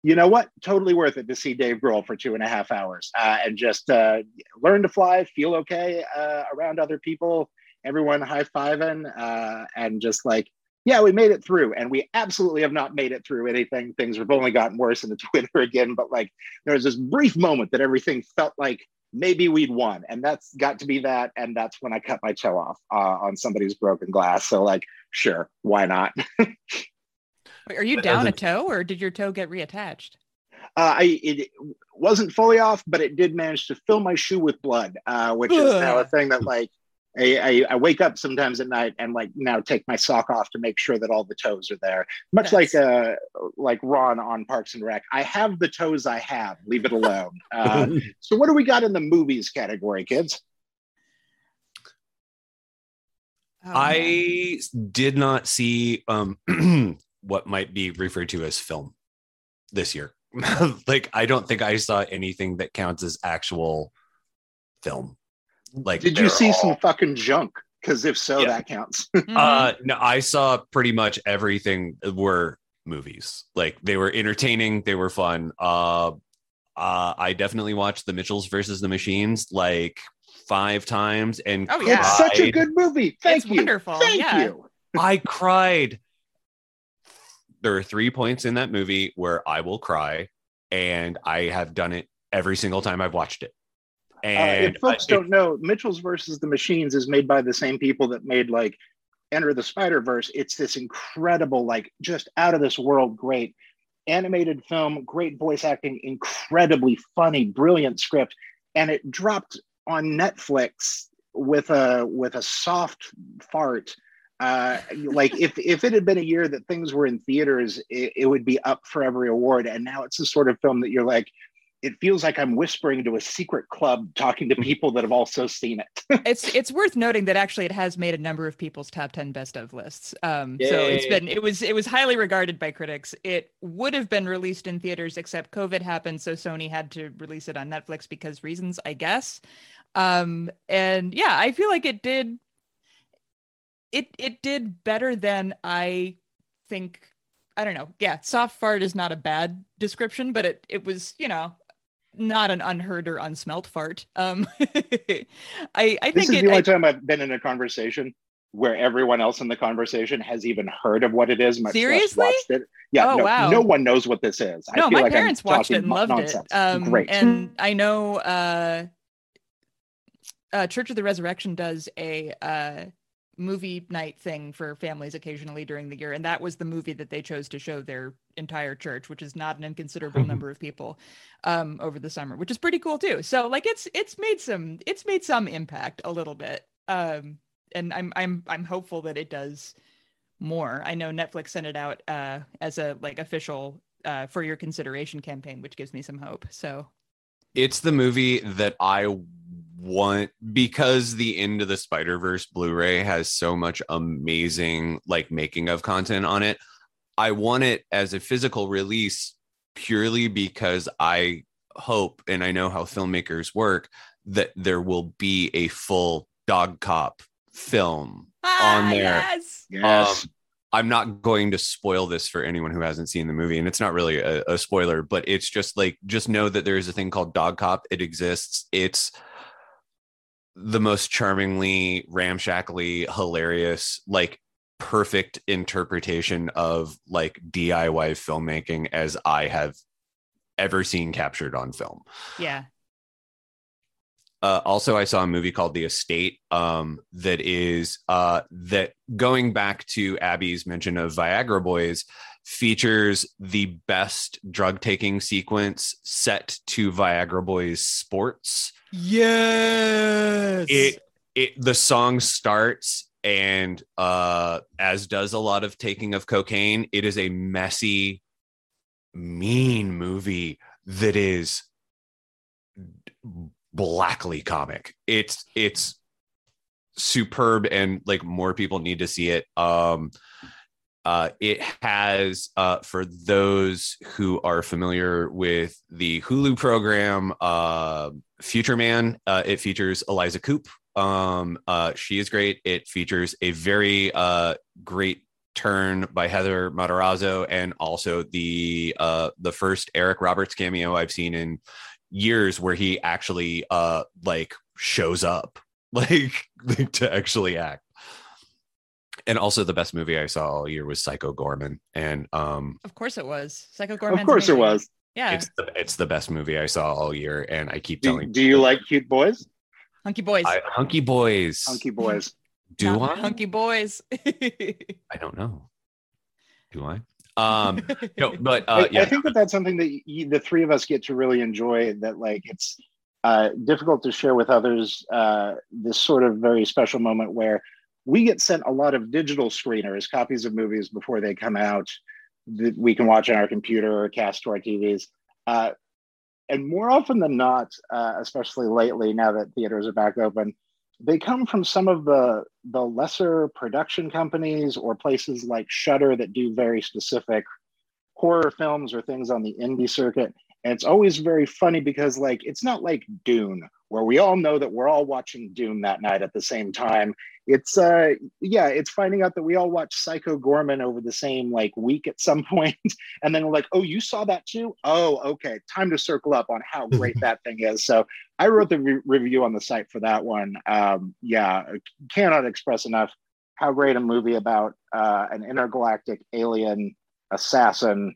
you know what? Totally worth it to see Dave Grohl for two and a half hours uh, and just uh, learn to fly, feel okay uh, around other people, everyone high fiving, uh, and just like, yeah, we made it through. And we absolutely have not made it through anything. Things have only gotten worse in the Twitter again. But like, there was this brief moment that everything felt like maybe we'd won. And that's got to be that. And that's when I cut my toe off uh, on somebody's broken glass. So, like, sure, why not? Are you down a toe, or did your toe get reattached? Uh, I it wasn't fully off, but it did manage to fill my shoe with blood, uh, which is now a thing that like I, I, I, wake up sometimes at night and like now take my sock off to make sure that all the toes are there. Much like uh like Ron on Parks and Rec. I have the toes I have. Leave it alone. Uh, so what do we got in the movies category, kids? Oh, I did not see um what might be referred to as film this year. like I don't think I saw anything that counts as actual film. Like Did you see all... some fucking junk? Because if so, yeah. that counts. uh mm-hmm. no, I saw pretty much everything were movies. Like they were entertaining, they were fun. Uh uh I definitely watched the Mitchells versus the Machines like five times and oh, yeah. it's such a good movie. Thank it's you. Wonderful. Thank yeah. you. I cried there are three points in that movie where I will cry, and I have done it every single time I've watched it. And uh, if folks I, don't it, know, Mitchell's versus the Machines is made by the same people that made like Into the Spider Verse. It's this incredible, like just out of this world, great animated film, great voice acting, incredibly funny, brilliant script, and it dropped on Netflix with a with a soft fart uh, like if if it had been a year that things were in theaters, it, it, would be up for every award. And now it's the sort of film that you're like, it feels like I'm whispering to a secret club, talking to mm. people that have also seen it. it's it's worth noting that actually it has made a number of people's top ten best of lists. Um, so it's been it was it was highly regarded by critics. It would have been released in theaters, except COVID happened, so Sony had to release it on Netflix because reasons, I guess. Um, and yeah, I feel like it did it it did better than I think. I don't know. Yeah, soft fart is not a bad description, but it it was you know not an unheard or unsmelt fart. Um, I I this think is it, the only I, time I've been in a conversation where everyone else in the conversation has even heard of what it is, much Seriously? watched it. Yeah, oh, no, wow. no one knows what this is. No, my like parents I'm watched it and loved nonsense. it. Um, Great. And I know uh, uh, Church of the Resurrection does a uh, movie night thing for families occasionally during the year and that was the movie that they chose to show their entire church which is not an inconsiderable number of people um over the summer which is pretty cool too. So like it's it's made some it's made some impact a little bit um and i'm i'm i'm hopeful that it does more. I know netflix sent it out uh as a like official uh for your consideration campaign which gives me some hope so. It's the movie that i want because the end of the Spider Verse Blu-ray has so much amazing like making of content on it. I want it as a physical release purely because I hope and I know how filmmakers work that there will be a full dog cop film Ah, on there. Yes. Yes. Um, I'm not going to spoil this for anyone who hasn't seen the movie, and it's not really a, a spoiler, but it's just like just know that there is a thing called Dog Cop. It exists. It's the most charmingly, ramshackly, hilarious, like perfect interpretation of like DIY filmmaking as I have ever seen captured on film. Yeah. Uh, also, I saw a movie called The Estate um, that is uh, that going back to Abby's mention of Viagra Boys features the best drug taking sequence set to Viagra Boys sports. Yes. It it the song starts and uh, as does a lot of taking of cocaine. It is a messy, mean movie that is blackly comic. It's it's superb and like more people need to see it. Um uh it has uh for those who are familiar with the Hulu program uh Future Man, uh it features Eliza Coupe. Um uh she is great. It features a very uh great turn by Heather Matarazzo and also the the first Eric Roberts cameo I've seen in years where he actually like shows up like, like to actually act and also the best movie i saw all year was psycho goreman and um Of course it was. Psycho Goreman. of course it was. Yeah. it's the it's the best movie i saw all year and i keep Do, telling do you like cute boys? Hunky Boys. I, hunky boys Hunky boys. do Not i Hunky Boys. i don't know do i um no but I, uh yeah I think that that's something that you, the three of us get to really enjoy. That like it's uh, difficult to share with others. Uh, this sort of very special moment where we get sent a lot of digital screeners, copies of movies before they come out that we can watch on our computer or cast to our TVs. Uh, and more often than not, uh, especially lately, now that theaters are back open, they come from some of the the lesser production companies or places like Shudder that do very specific horror films or things on the indie circuit. And it's always very funny because like it's not like Dune where we all know that we're all watching Dune that night at the same time. It's uh yeah, it's finding out that we all watch Psycho Goreman over the same like week at some point and then we're like, "Oh, you saw that too? Oh, okay. Time to circle up on how great that thing is." So, I wrote the re- review on the site for that one. Um yeah, cannot express enough how great a movie about uh, an intergalactic alien assassin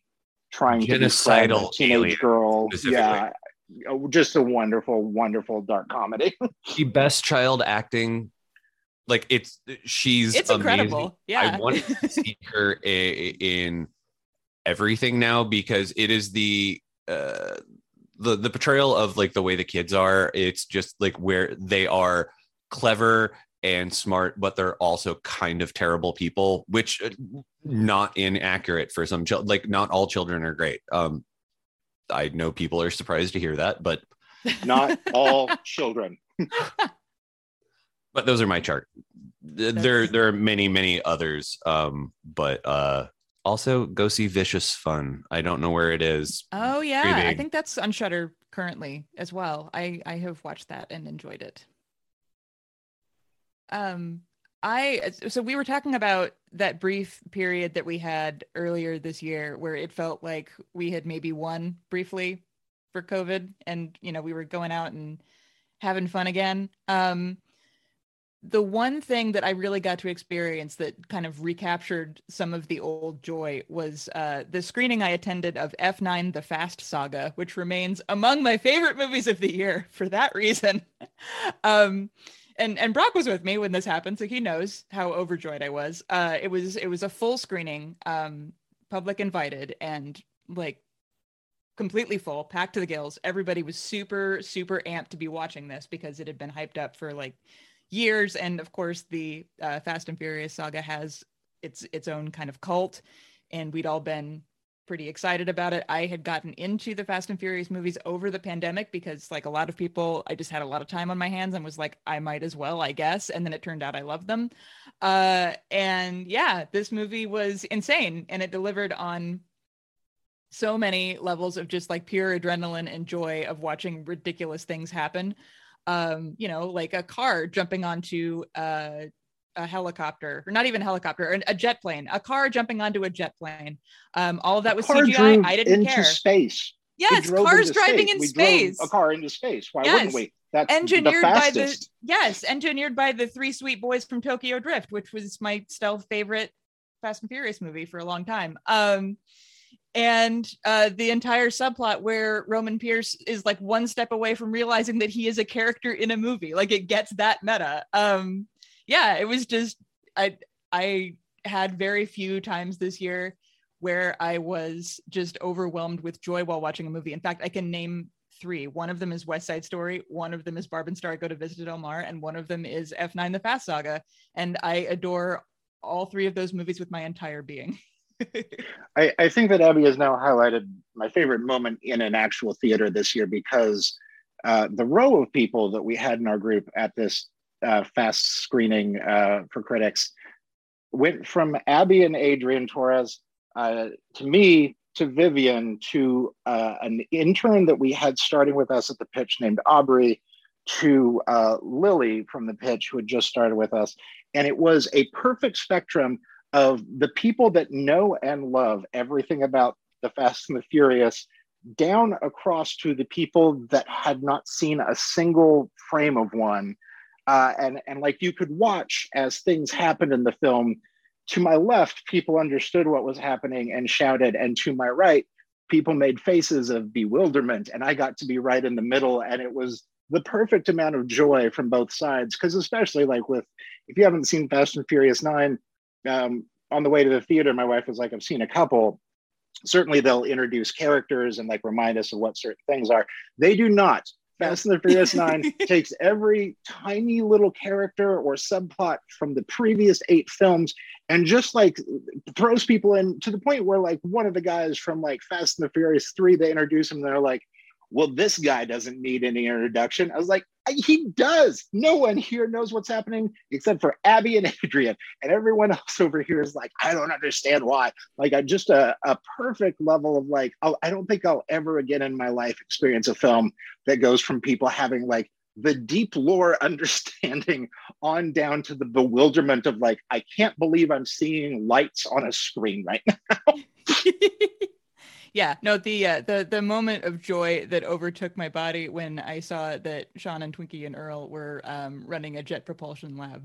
trying to befriend a Genocidal teenage alien, girl. Yeah, just a wonderful, wonderful dark comedy. the best child acting like it's she's it's amazing. incredible. Yeah. I want to see her i- in everything now because it is the uh the the portrayal of like the way the kids are. It's just like where they are clever and smart, but they're also kind of terrible people, which uh, not inaccurate for some children. Like not all children are great. Um, I know people are surprised to hear that, but Not all children. but those are my chart. There there are many many others. Um, but uh, also go see Vicious Fun. I don't know where it is. oh yeah. I big. think that's on Shudder currently as well. I I have watched that and enjoyed it. Um I so we were talking about that brief period that we had earlier this year where it felt like we had maybe won briefly for COVID and you know we were going out and having fun again. Um the one thing that I really got to experience that kind of recaptured some of the old joy was uh, the screening I attended of F9 The Fast Saga, which remains among my favorite movies of the year for that reason. um, and and Brock was with me when this happened, so he knows how overjoyed I was. Uh, it was it was a full screening, um, public invited, and like completely full, packed to the gills. Everybody was super super amped to be watching this because it had been hyped up for like years, and of course the uh, Fast and Furious saga has its its own kind of cult, and we'd all been pretty excited about it. I had gotten into the Fast and Furious movies over the pandemic because, like a lot of people, I just had a lot of time on my hands and was like, I might as well, I guess. And then it turned out I loved them. Uh, and yeah, this movie was insane and it delivered on so many levels of just like pure adrenaline and joy of watching ridiculous things happen. Um, you know, like a car jumping onto uh a helicopter, or not even a helicopter, a jet plane, a car jumping onto a jet plane. Um, all of that was CGI. I didn't into care. space. Yes, cars driving space. in we space. a car into space. Why yes. wouldn't we? That's engineered the by the yes, engineered by the three sweet boys from Tokyo Drift, which was my stealth favorite Fast and Furious movie for a long time. Um, and uh, the entire subplot where Roman Pierce is like one step away from realizing that he is a character in a movie. Like it gets that meta. Um, yeah, it was just I I had very few times this year where I was just overwhelmed with joy while watching a movie. In fact, I can name three. One of them is West Side Story, one of them is Barb and Star Go to Visit Mar, and one of them is F9 The Fast Saga. And I adore all three of those movies with my entire being. I, I, think that Abby has now highlighted my favorite moment in an actual theater this year because uh, the row of people that we had in our group at this uh, fast screening uh, for critics went from Abby and Adrian Torres uh, to me to Vivian to uh, an intern that we had starting with us at the pitch named Aubrey to uh, Lily from the pitch who had just started with us. And it was a perfect spectrum of the people that know and love everything about the Fast and the Furious down across to the people that had not seen a single frame of one. Uh, and, and like you could watch as things happened in the film. To my left, people understood what was happening and shouted. And to my right, people made faces of bewilderment. And I got to be right in the middle. And it was the perfect amount of joy from both sides. Because, especially like with, if you haven't seen Fast and Furious 9, um, on the way to the theater, my wife was like, I've seen a couple. Certainly, they'll introduce characters and like remind us of what certain things are. They do not. Fast and the Furious Nine takes every tiny little character or subplot from the previous eight films and just like throws people in to the point where like one of the guys from like Fast and the Furious Three, they introduce him. They're like, well, this guy doesn't need any introduction. I was like, he does. No one here knows what's happening except for Abby and Adrian. And everyone else over here is like, I don't understand why. Like, I just a, a perfect level of like, I'll, I don't think I'll ever again in my life experience a film that goes from people having like the deep lore understanding on down to the bewilderment of like, I can't believe I'm seeing lights on a screen right now. yeah no the uh, the the moment of joy that overtook my body when i saw that sean and twinkie and earl were um, running a jet propulsion lab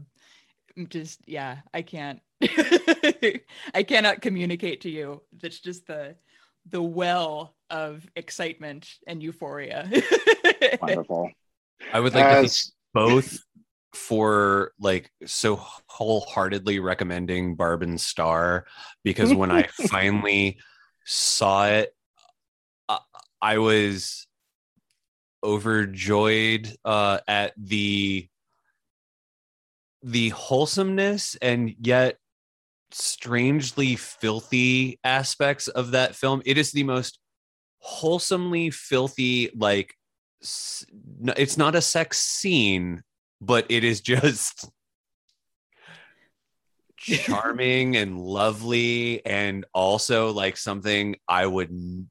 just yeah i can't i cannot communicate to you. That's just the the well of excitement and euphoria. Wonderful. I would like As... to thank both for like so wholeheartedly recommending barb and star because when i finally saw it, uh, I was overjoyed uh, at the the wholesomeness and yet strangely filthy aspects of that film. It is the most wholesomely filthy like it's not a sex scene but it is just charming and lovely and also like something I would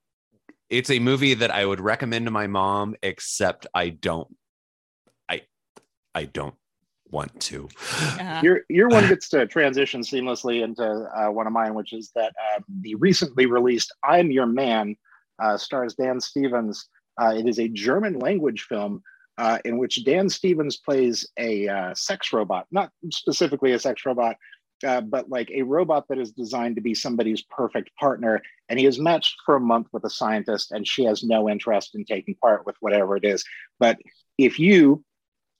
it's a movie that I would recommend to my mom except I don't I I don't want to. Uh-huh. Your your one gets to transition seamlessly into uh, one of mine, which is that um, the recently released "I'm Your Man" uh, stars Dan Stevens. Uh, it is a German language film uh, in which Dan Stevens plays a uh, sex robot, not specifically a sex robot, uh, but like a robot that is designed to be somebody's perfect partner. And he is matched for a month with a scientist, and she has no interest in taking part with whatever it is. But if you,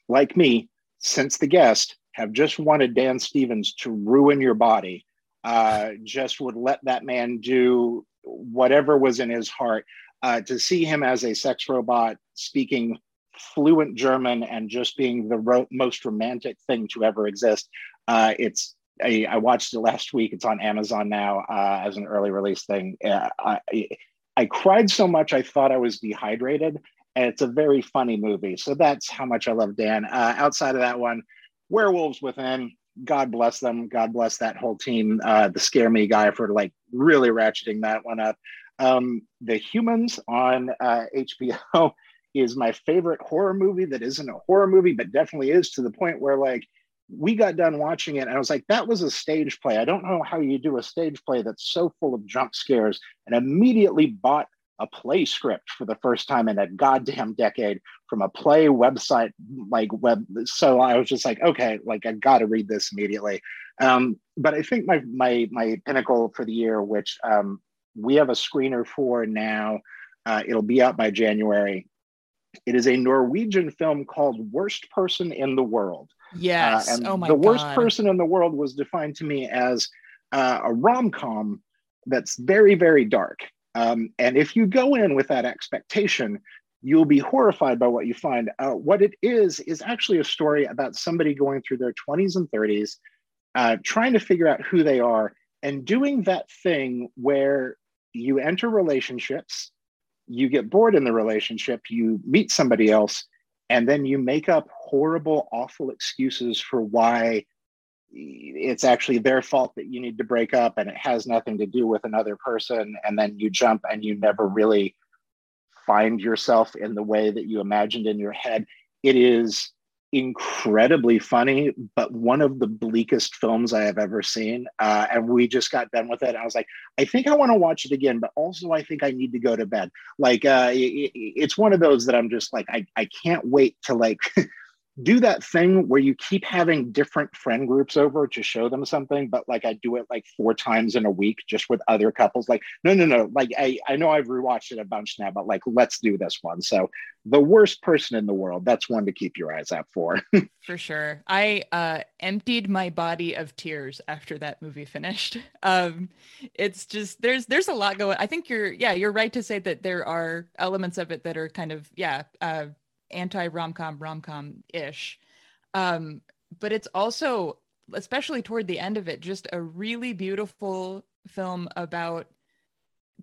like me, since the guest, have just wanted Dan Stevens to ruin your body, uh, just would let that man do whatever was in his heart. Uh, to see him as a sex robot speaking fluent German and just being the ro- most romantic thing to ever exist, uh, it's I, I, watched it last week. It's on Amazon now uh, as an early release thing. Uh, I, I cried so much I thought I was dehydrated, and it's a very funny movie. So that's how much I love Dan. Uh, outside of that one, Werewolves Within. God bless them. God bless that whole team. Uh, the Scare Me guy for like really ratcheting that one up. Um, the Humans on HBO uh, is my favorite horror movie that isn't a horror movie, but definitely is to the point where like we got done watching it and I was like, that was a stage play. I don't know how you do a stage play that's so full of jump scares and immediately bought a play script for the first time in a goddamn decade from a play website like web so i was just like okay like i gotta read this immediately. Um, but i think my my my pinnacle for the year which um, we have a screener for now uh, it'll be out by january. It is a norwegian film called worst person in the world yes uh, and oh my the worst God. person in the world was defined to me as uh, a rom-com that's very very dark um, and if you go in with that expectation, you'll be horrified by what you find. Uh, what it is, is actually a story about somebody going through their 20s and 30s, uh, trying to figure out who they are, and doing that thing where you enter relationships, you get bored in the relationship, you meet somebody else, and then you make up horrible, awful excuses for why it's actually their fault that you need to break up and it has nothing to do with another person. And then you jump and you never really find yourself in the way that you imagined in your head. It is incredibly funny but one of the bleakest films i have ever seen uh, and we just got done with it. I was like i think i want to watch it again but also i think i need to go to bed. Like uh, it, it's one of those that i'm just like i, I can't wait to like do that thing where you keep having different friend groups over to show them something but like i do it like four times in a week just with other couples like no no no like i i know i've rewatched it a bunch now but like let's do this one. So the worst person in the world that's one to keep your eyes out for. For sure. I uh emptied my body of tears after that movie finished. Um it's just there's there's a lot going i think you're yeah you're right to say that there are elements of it that are kind of yeah uh anti rom com rom com ish. Um, but it's also, especially toward the end of it, just a really beautiful film about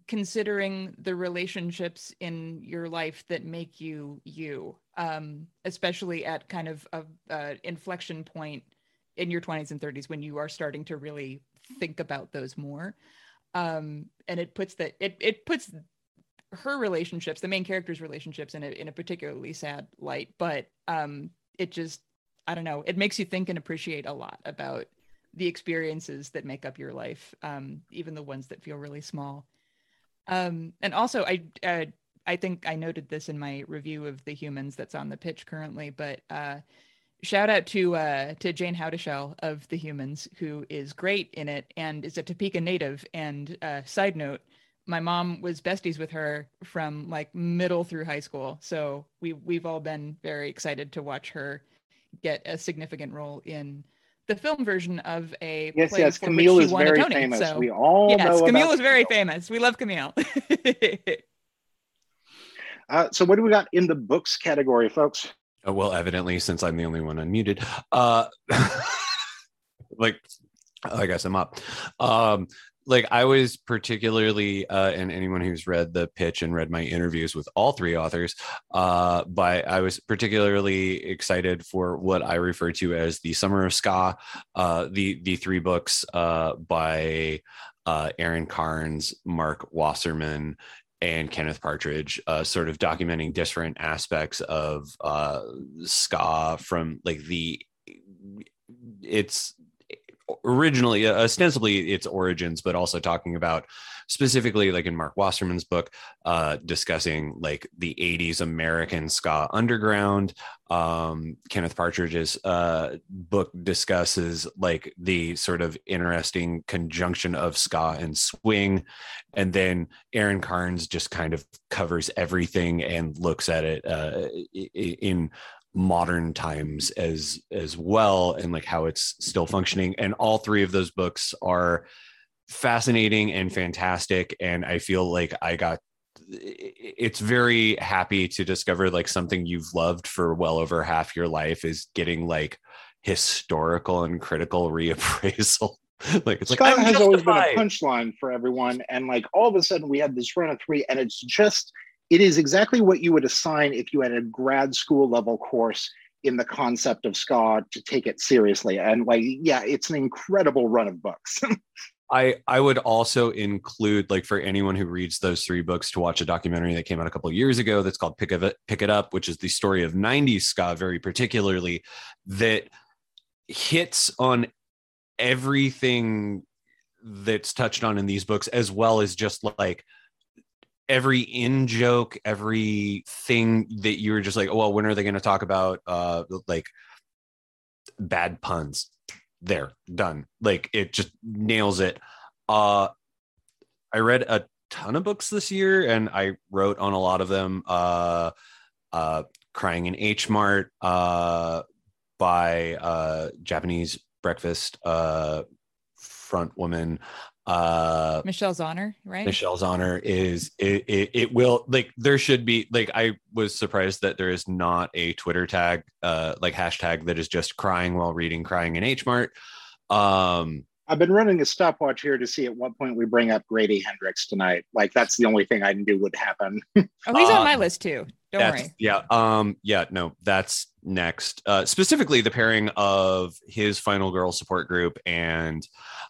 considering the relationships in your life that make you you um, especially at kind of a, inflection point in your 20s and 30s when you are starting to really think about those more um, and it puts that it, it puts her relationships, the main character's relationships, in a in a particularly sad light. But um, it just I don't know. It makes you think and appreciate a lot about the experiences that make up your life, um, even the ones that feel really small. Um, and also, I uh, I think I noted this in my review of the humans that's on the pitch currently, but uh, shout out to uh, to Jane Houdyshell of the Humans, who is great in it and is a Topeka native. And uh, side note, my mom was besties with her from like middle through high school. So we we've all been very excited to watch her get a significant role in the film version of a yes, play yes. Camille is very famous. So, we all yes, know Camille is very famous. We love Camille. uh, so, what do we got in the books category, folks? Oh, well, evidently, since I'm the only one unmuted, uh, like I guess I'm up. Um, like I was particularly, uh, and anyone who's read the pitch and read my interviews with all three authors, uh, but I was particularly excited for what I refer to as the Summer of Ska, uh, the the three books uh, by uh, Aaron Carnes, Marc Wasserman, and Kenneth Partridge, uh, sort of documenting different aspects of uh, ska from like the it's originally uh, ostensibly its origins but also talking about specifically like in marc wasserman's book uh discussing like the 80s american ska underground. Um kenneth partridge's uh book discusses like the sort of interesting conjunction of ska and swing. And then aaron carnes just kind of covers everything and looks at it uh in modern times as as well and like how it's still functioning. And all three of those books are fascinating and fantastic and i feel like i got it's very happy to discover like something you've loved for well over half your life is getting like historical and critical reappraisal. Like it's ska like has always been a punchline for everyone and like all of a sudden we had this run of three and it's just it is exactly what you would assign if you had a grad school level course in the concept of ska to take it seriously. And like yeah it's an incredible run of books. I I would also include like for anyone who reads those three books to watch a documentary that came out a couple years ago that's called Pick It Pick It Up, which is the story of '90s ska, very particularly that hits on everything that's touched on in these books as well as just like every in joke every thing that you were just like oh well when are they going to talk about uh like bad puns? There done. Like it just nails it. Uh i read a ton of books this year and i wrote on a lot of them. Uh uh crying in h mart uh by uh japanese breakfast uh front woman uh Michelle Zauner, right? michelle zauner is it, it, it will like there should be like I was surprised that there is not a Twitter tag uh like hashtag that is just crying while reading crying in H Mart. Um I've been running a stopwatch here to see at what point we bring up Grady Hendrix tonight. Like that's the only thing I knew would happen. oh, he's uh, on my list too. Don't worry. Yeah. Um, yeah, no, that's next. Uh, specifically the pairing of his final girl support group and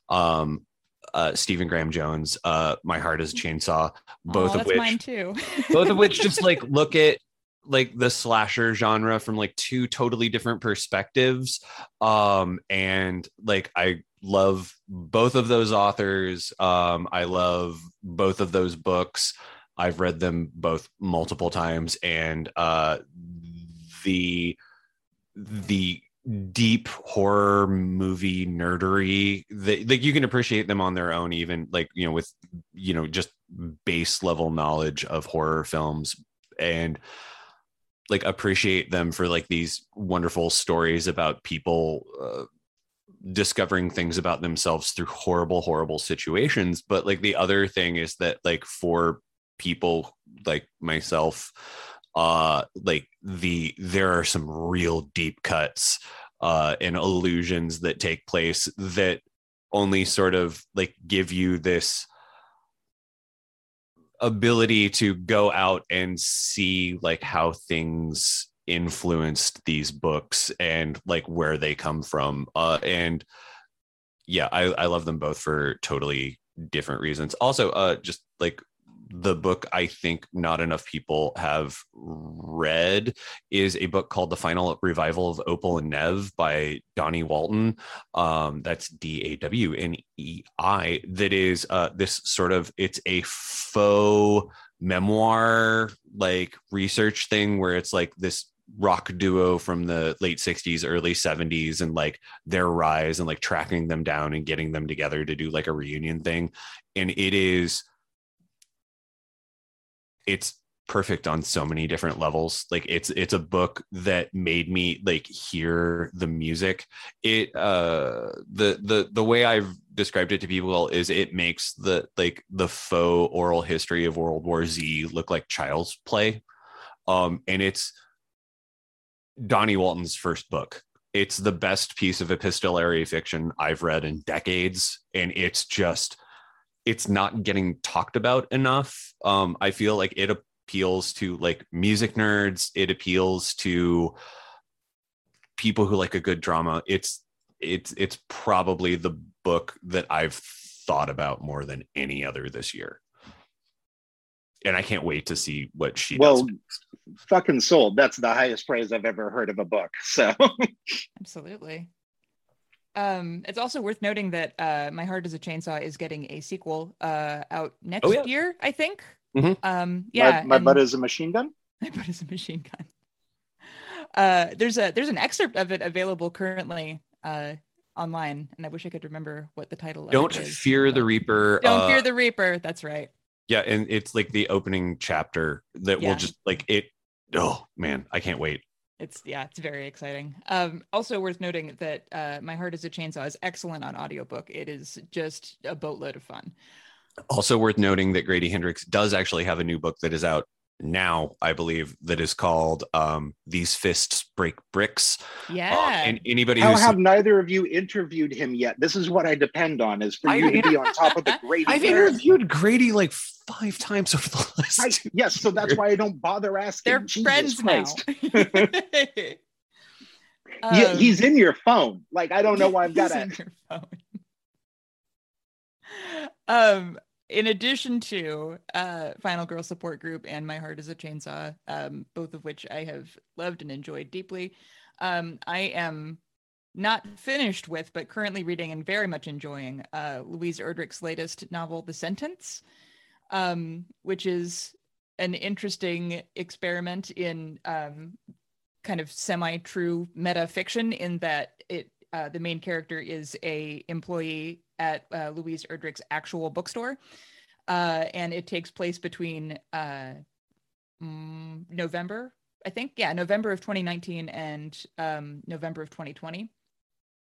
um uh, Stephen Graham Jones, uh, My Heart is a Chainsaw, both oh, of which mine too. both of which just like look at like the slasher genre from like two totally different perspectives. Um, and like I love both of those authors. Um, I love both of those books. I've read them both multiple times, and uh, the the deep horror movie nerdery that like you can appreciate them on their own even like you know with you know just base level knowledge of horror films and like appreciate them for like these wonderful stories about people uh, discovering things about themselves through horrible horrible situations. But like the other thing is that like for people like myself uh like the there are some real deep cuts uh and illusions that take place that only sort of like give you this ability to go out and see like how things influenced these books and like where they come from uh and yeah i i love them both for totally different reasons. Also uh just like the book I think not enough people have read is a book called The Final Revival of Opal and Nev by Dawnie Walton. Um, that's D A W N E I. That is uh, this sort of it's a faux memoir like research thing where it's like this rock duo from the late 60s early 70s and like their rise and like tracking them down and getting them together to do like a reunion thing and it is it's perfect on so many different levels. Like it's it's a book that made me like hear the music. It uh the the the way i've described it to people is it makes the like the faux oral history of world war z look like child's play. Um and it's dawnie walton's first book. It's the best piece of epistolary fiction i've read in decades. And it's just it's not getting talked about enough. Um, I feel like it appeals to like music nerds. It appeals to people who like a good drama. It's it's it's probably the book that I've thought about more than any other this year. And I can't wait to see what she well, does. fucking sold. That's the highest praise I've ever heard of a book. So absolutely. Um, it's also worth noting that uh, My Heart is a Chainsaw is getting a sequel uh, out next Oh, yeah. year, I think. Mhm. Um, yeah, my, my and- butt is a machine gun. My butt is a machine gun. Uh, there's a there's an excerpt of it available currently uh, online, and I wish I could remember what the title. Is. Don't of it is. fear the Reaper. Don't uh, fear the Reaper. That's right. Yeah, and it's like the opening chapter that Yeah. will just like it. Oh man, I can't wait. It's yeah, it's very exciting. Um, also worth noting that uh, My Heart is a Chainsaw is excellent on audiobook. It is just a boatload of fun. Also worth noting that Grady Hendrix does actually have a new book that is out now, I believe, that is called um, "These Fists Break Bricks." Um, Yeah. and anybody How who's have neither of you interviewed him yet? This is what I depend on: is for I- you to be on top of the Grady. I've curve. interviewed Grady like five times over the last. I- two yes, so that's why I don't bother asking. They're Jesus friends Christ. now. Yeah, Um, he's in your phone. Like I don't know why I've got to. in your phone. um, in addition to uh, Final Girl Support Group and My Heart is a Chainsaw, um, both of which I have loved and enjoyed deeply, um, I am not finished with, but currently reading and very much enjoying uh, Louise Erdrich's latest novel, The Sentence, um, which is an interesting experiment in um, kind of semi-true meta fiction in that it uh, the main character is a employee at uh, Louise Erdrich's actual bookstore, uh, and it takes place between uh, mm, November, I think, yeah, November of 2019 and um, November of 2020.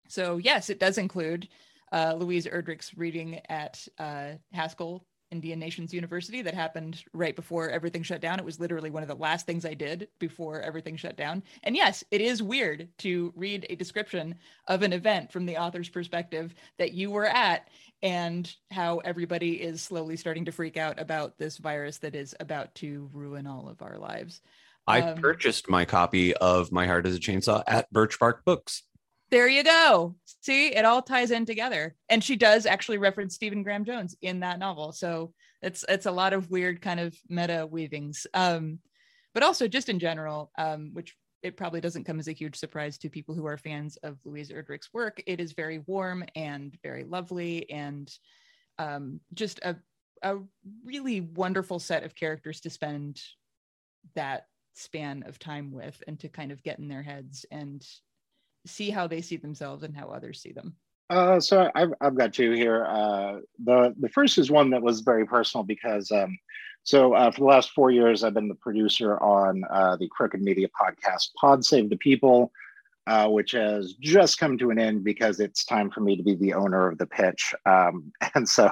So yes, it does include uh, Louise Erdrich's reading at uh, Haskell Indian Nations University that happened right before everything shut down. It was literally one of the last things I did before everything shut down. And yes, it is weird to read a description of an event from the author's perspective that you were at and how everybody is slowly starting to freak out about this virus that is about to ruin all of our lives. I um, purchased my copy of My Heart is a Chainsaw at Birch Bark Books. There you go. See, it all ties in together. And she does actually reference Stephen Graham Jones in that novel. So it's it's a lot of weird kind of meta weavings. Um, but also just in general, um, which it probably doesn't come as a huge surprise to people who are fans of Louise Erdrich's work. It is very warm and very lovely and um, just a a really wonderful set of characters to spend that span of time with and to kind of get in their heads and see how they see themselves and how others see them? Uh, so I've, I've got two here. Uh, the the first is one that was very personal because um, so uh, for the last four years I've been the producer on uh, the Crooked Media podcast Pod Save the People, uh, which has just come to an end because it's time for me to be the owner of the pitch, um, and so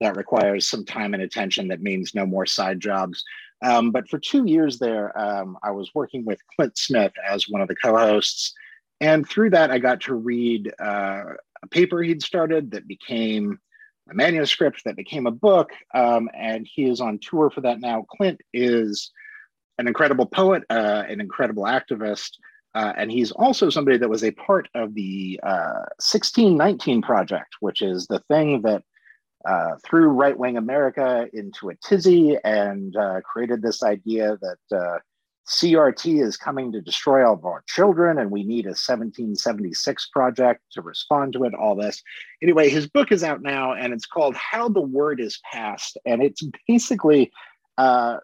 that requires some time and attention. That means no more side jobs. Um, but for two years there, um, I was working with Clint Smith as one of the co-hosts. And through that, I got to read uh, a paper he'd started that became a manuscript that became a book. Um, and he is on tour for that now. Clint is an incredible poet, uh, an incredible activist. Uh, and he's also somebody that was a part of the 1619 uh, Project, which is the thing that uh, threw right wing America into a tizzy and uh, created this idea that CRT is coming to destroy all of our children, and we need a 1776 project to respond to it, all this. Anyway, his book is out now, and it's called How the Word is Passed. And it's basically, uh,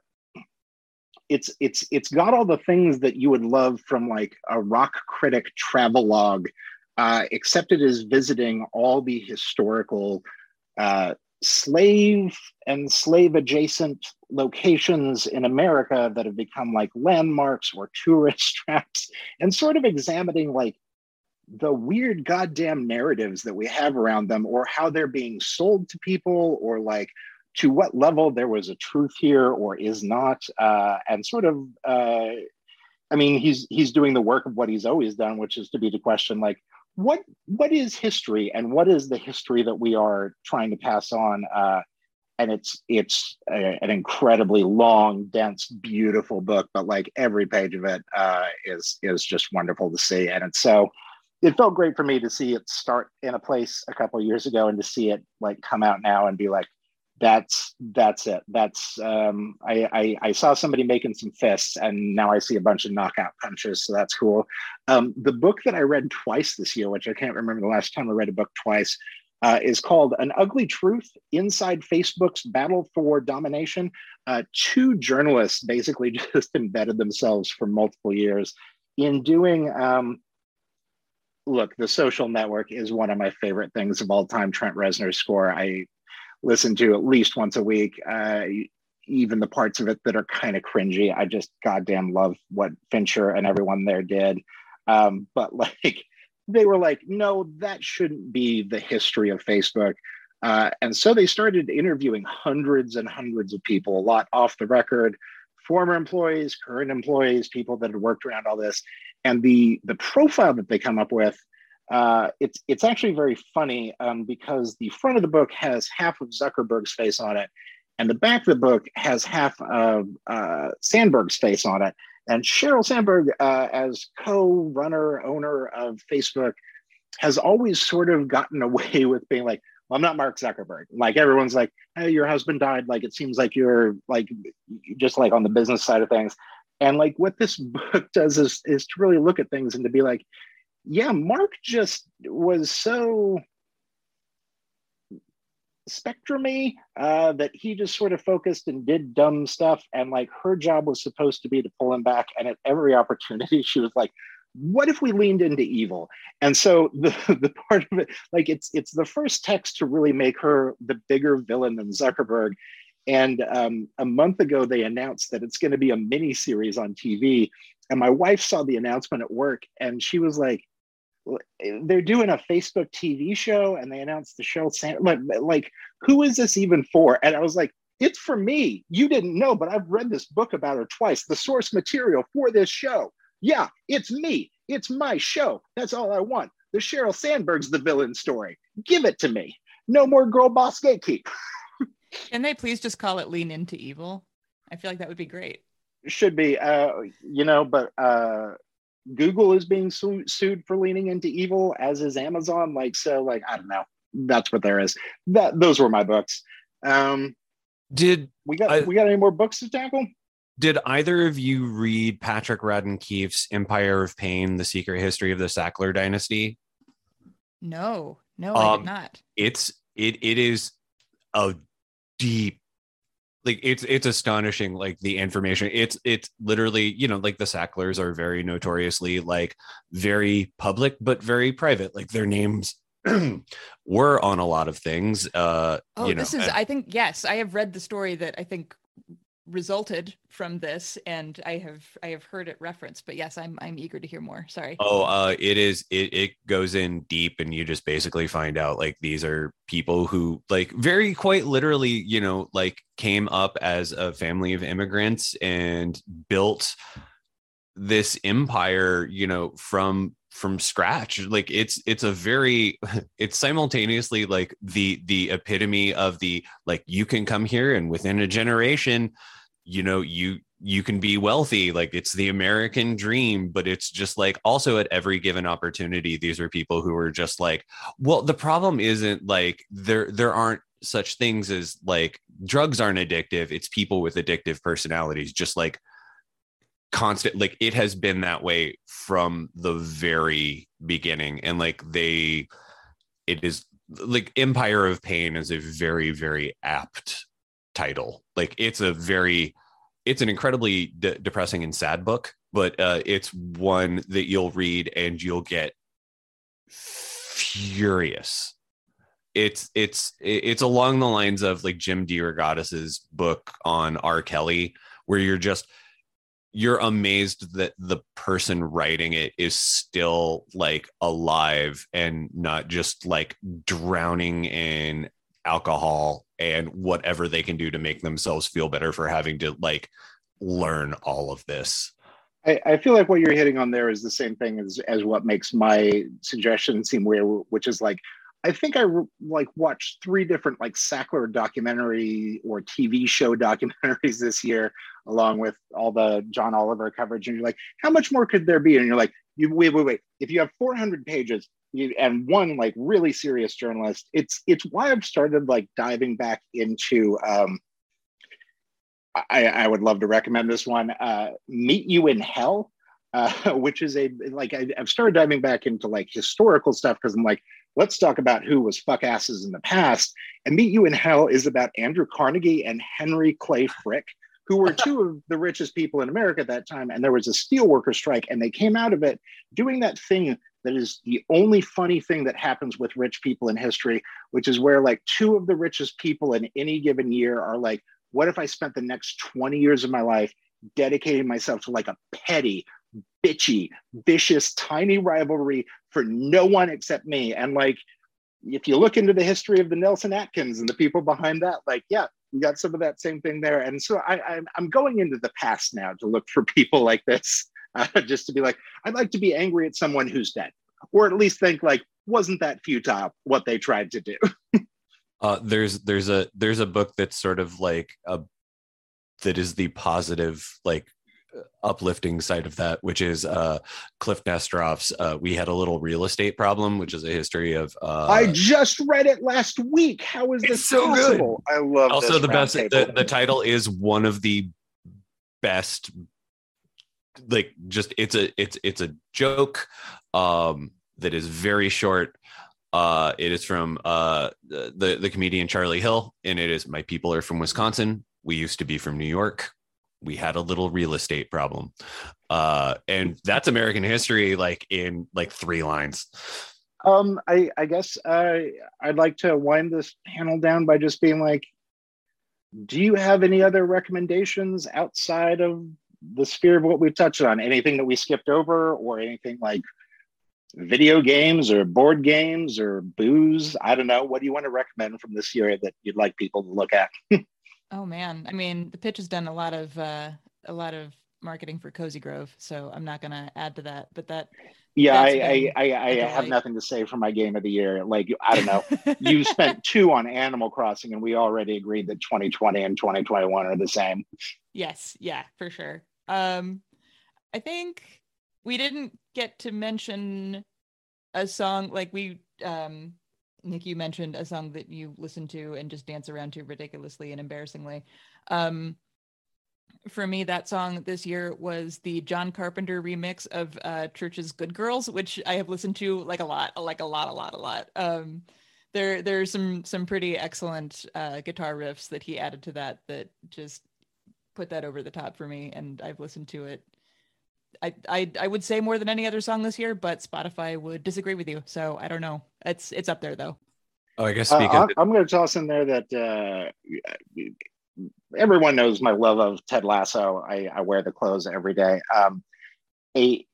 it's it's it's got all the things that you would love from like a rock critic travelogue, uh, except it is visiting all the historical uh, slave and slave adjacent locations in America that have become like landmarks or tourist traps and sort of examining like the weird goddamn narratives that we have around them or how they're being sold to people or like to what level there was a truth here or is not uh, and sort of uh, i mean he's he's doing the work of what he's always done which is to be the question like what what is history and what is the history that we are trying to pass on uh, and it's it's a, an incredibly long dense beautiful book but like every page of it uh, is is just wonderful to see and it's so it felt great for me to see it start in a place a couple years ago and to see it like come out now and be like that's that's it. That's um, I, I, I saw somebody making some fists, and now I see a bunch of knockout punches. So that's cool. Um, the book that I read twice this year, which I can't remember the last time I read a book twice, uh, is called "An Ugly Truth: Inside Facebook's Battle for Domination." Uh, two journalists basically just embedded themselves for multiple years in doing. Um, look, the social network is one of my favorite things of all time. Trent Reznor's score. I listen to at least once a week. Uh, even the parts of it that are kind of cringy. I just goddamn love what Fincher and everyone there did. Um, but like, they were like, no, that shouldn't be the history of Facebook. Uh, and so they started interviewing hundreds and hundreds of people, a lot off the record, former employees, current employees, people that had worked around all this. And the the profile that they come up with uh, it's it's actually very funny um, because the front of the book has half of Zuckerberg's face on it, and the back of the book has half of uh, Sandberg's face on it. And Sheryl Sandberg, uh, as co-runner owner of Facebook, has always sort of gotten away with being like, well, I'm not Mark Zuckerberg. Like everyone's like, hey, your husband died. Like it seems like you're like just like on the business side of things. And like what this book does is is to really look at things and to be like, yeah, Mark just was so spectrumy uh, that he just sort of focused and did dumb stuff. And like her job was supposed to be to pull him back. And at every opportunity, she was like, what if we leaned into evil and so the the part of it like it's it's the first text to really make her the bigger villain than zuckerberg and um, a month ago they announced that it's going to be a mini series on tv and my wife saw the announcement at work and she was like they're doing a facebook tv show and they announced the show like, like who is this even for and i was like it's for me you didn't know but i've read this book about her twice the source material for this show yeah, it's me. It's my show. That's all I want. The Sheryl Sandberg's the villain story. Give it to me. No more girl boss gatekeep. Can they please just call it Lean Into Evil? I feel like that would be great. Should be, uh, you know, but uh, Google is being su- sued for leaning into evil, as is Amazon. Like, so, like, I don't know. That's what there is. That those were my books. Um, Did we got I, we got any more books to tackle? Did either of you read Patrick Radden Keefe's Empire of Pain: The Secret History of the Sackler Dynasty? No, no, I um, did not. It's it it is a deep like it's it's astonishing like the information. It's it's literally you know like the sacklers are very notoriously like very public but very private. Like their names were on a lot of things uh oh you know, this is and, i think yes i have read the story that i think resulted from this and i have i have heard it referenced but yes i'm i'm eager to hear more. Sorry. Oh uh it is it, it goes in deep and you just basically find out like these are people who like very quite literally you know like came up as a family of immigrants and built this empire you know from from scratch. Like it's it's a very it's simultaneously like the the epitome of the like you can come here and within a generation you know you you can be wealthy like it's the american dream but it's just like also at every given opportunity these are people who are just like well the problem isn't like there there aren't such things as like drugs aren't addictive it's people with addictive personalities just like constant like it has been that way from the very beginning and like they it is like empire of pain is a very very apt title. Like it's a very, it's an incredibly de- depressing and sad book, but uh, it's one that you'll read and you'll get furious. It's it's it's along the lines of like Jim DeRogatis's book on R. Kelly, where you're just you're amazed that the person writing it is still like alive and not just like drowning in alcohol and whatever they can do to make themselves feel better for having to like learn all of this. I, I, feel like what you're hitting on there is the same thing as as what makes my suggestion seem weird, which is like I think I like watched three different like Sackler documentary or TV show documentaries this year, along with all the John Oliver coverage. And you're like, how much more could there be? And you're like, you wait, wait, wait. If you have 400 pages, and one like really serious journalist it's it's why i've started like diving back into um i i would love to recommend this one uh meet you in hell uh which is a like I, i've started diving back into like historical stuff because i'm like let's talk about who was fuck asses in the past and meet you in hell is about andrew carnegie and henry clay frick who were two of the richest people in America at that time. And there was a steelworker strike, and they came out of it doing that thing that is the only funny thing that happens with rich people in history, which is where like two of the richest people in any given year are like, what if I spent the next 20 years of my life dedicating myself to like a petty, bitchy, vicious, tiny rivalry for no one except me? And like, if you look into the history of the Nelson Atkins and the people behind that, like, yeah, you got some of that same thing there. And so I, I'm, I'm going into the past now to look for people like this uh, just to be like, I'd like to be angry at someone who's dead, or at least think like, wasn't that futile what they tried to do? uh, there's there's a there's a book that's sort of like a that is the positive like uplifting side of that, which is uh, Cliff Nesteroff's uh, "We Had a Little Real Estate Problem," which is a history of. Uh, I just read it last week. How is this so possible? good? I love. It? Also, the best. The, the title is one of the best like just it's a it's it's a joke um that is very short. Uh, it is from uh, the the comedian Charlie Hill, and it is "My people are from Wisconsin. We used to be from New York. We had a little real estate problem." Uh, and that's American history, like in like three lines. Um, I I guess uh, I'd like to wind this panel down by just being like, do you have any other recommendations outside of the sphere of what we've touched on? Anything that we skipped over, or anything like video games or board games or booze? I don't know. What do you want to recommend from this year that you'd like people to look at? oh man, I mean, the pitch has done a lot of uh, a lot of marketing for Cozy Grove, so I'm not going to add to that. But that yeah, I I, I, I have nothing to say for my game of the year. Like I don't know, you spent two on Animal Crossing, and we already agreed that 2020 and 2021 are the same. Yes, yeah, for sure. Um, I think we didn't get to mention a song like we um Nick, you mentioned a song that you listen to and just dance around to ridiculously and embarrassingly. Um, for me, that song this year was the John Carpenter remix of uh, Chvrches "Good Girls," which I have listened to like a lot, like a lot, a lot, a lot. Um, there, there's some some pretty excellent uh, guitar riffs that he added to that that just put that over the top for me, and I've listened to it I, I I would say more than any other song this year, but Spotify would disagree with you. So I don't know. It's it's up there though. Oh, I guess uh, I'm, I'm going to toss in there that uh, everyone knows my love of Ted Lasso. I, I wear the clothes every day. Um, a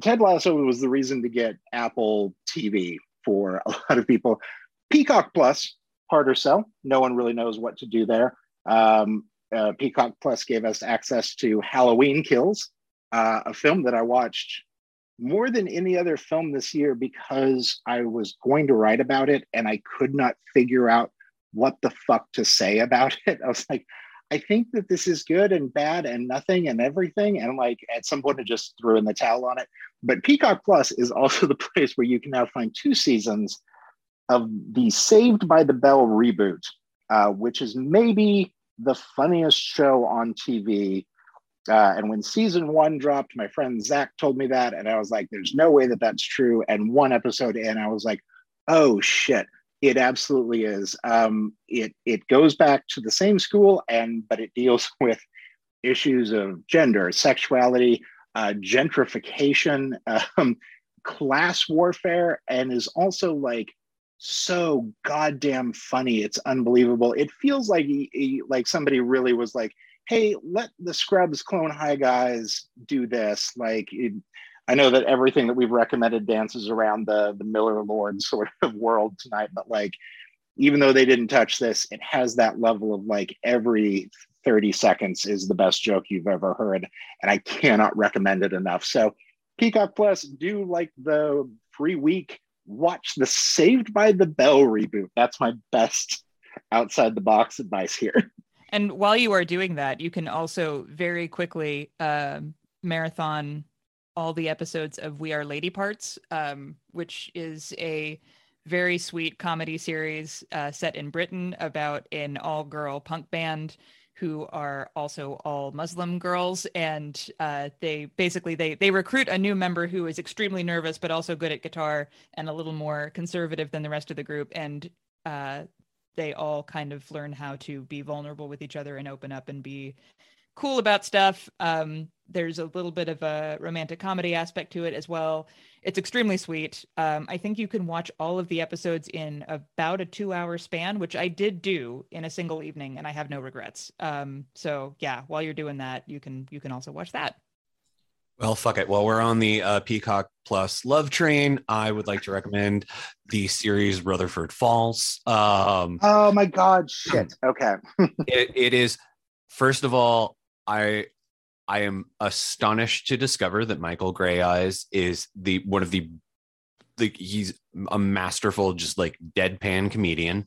Ted Lasso was the reason to get Apple TV for a lot of people. Peacock Plus, harder sell. No one really knows what to do there. Um, uh, Peacock Plus gave us access to Halloween Kills, uh, a film that I watched more than any other film this year because I was going to write about it and I could not figure out what the fuck to say about it. I was like, I think that this is good and bad and nothing and everything. And like at some point, I just threw in the towel on it. But Peacock Plus is also the place where you can now find two seasons of the Saved by the Bell reboot, uh, which is maybe the funniest show on TV uh, and when season one dropped, my friend Zach told me that, and I was like, "There's no way that that's true." And one episode in, I was like, "Oh shit, it absolutely is." Um, it it goes back to the same school, and but it deals with issues of gender, sexuality, uh, gentrification, um, class warfare, and is also like so goddamn funny. It's unbelievable. It feels like he, he, like somebody really was like hey, let the Scrubs Clone High guys do this. Like, it, I know that everything that we've recommended dances around the the Miller Lord sort of world tonight, but like, even though they didn't touch this, it has that level of like every 30 seconds is the best joke you've ever heard, and I cannot recommend it enough. So, Peacock Plus, do like the free week. Watch the Saved by the Bell reboot. That's my best outside the box advice here. And while you are doing that, you can also very quickly uh, marathon all the episodes of We Are Lady Parts, um, which is a very sweet comedy series uh, set in Britain about an all girl punk band who are also all Muslim girls, and uh, they basically they they recruit a new member who is extremely nervous but also good at guitar and a little more conservative than the rest of the group, and uh, they all kind of learn how to be vulnerable with each other and open up and be cool about stuff. Um, there's a little bit of a romantic comedy aspect to it as well. It's extremely sweet. Um, I think you can watch all of the episodes in about a two hour span, which I did do in a single evening, and I have no regrets. Um, so yeah, while you're doing that, you can you can also watch that. Well, fuck it. While we're on the uh, Peacock Plus love train, I would like to recommend the series Rutherford Falls. Um, oh my God! Shit. Okay. it, it is. First of all, I I am astonished to discover that Michael Greyeyes is the one of the like he's a masterful, just like deadpan comedian.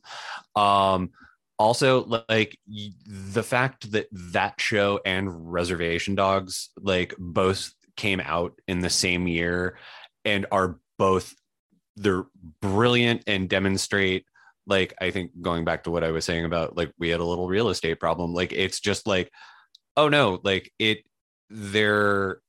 Um, also like the fact that that show and reservation dogs like both came out in the same year and are both they're brilliant and demonstrate like I think going back to what I was saying about like we had a little real estate problem like it's just like oh no like it they're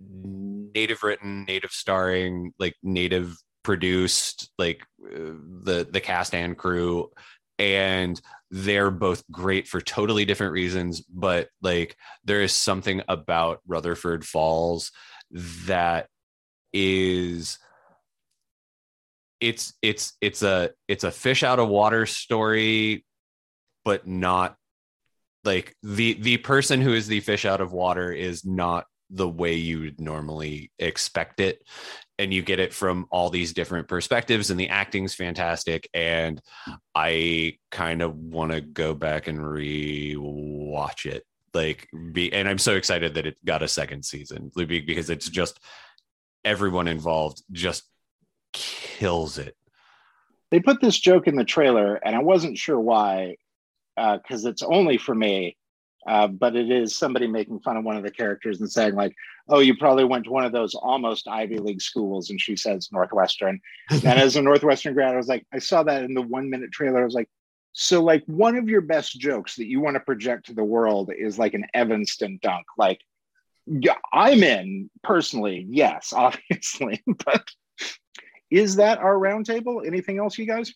native written, native starring, like native produced, like uh, the the cast and crew, and they're both great for totally different reasons. But like there is something about Rutherford Falls that is it's it's it's a it's a fish out of water story but not like the the person who is the fish out of water is not the way you would normally expect it. And you get it from all these different perspectives and the acting's fantastic. And i kind of want to go back and re-watch it. Like be and i'm so excited that it got a second season because it's just everyone involved just kills it. They put this joke in the trailer, and I wasn't sure why, because uh, it's only for me. Uh, but it is somebody making fun of one of the characters and saying like, "Oh, you probably went to one of those almost Ivy League schools," and she says Northwestern. and as a Northwestern grad, I was like, I saw that in the one minute trailer. I was like, so like one of your best jokes that you want to project to the world is like an Evanston dunk. Like, yeah, I'm in personally, yes, obviously, but is that our roundtable? Anything else, you guys?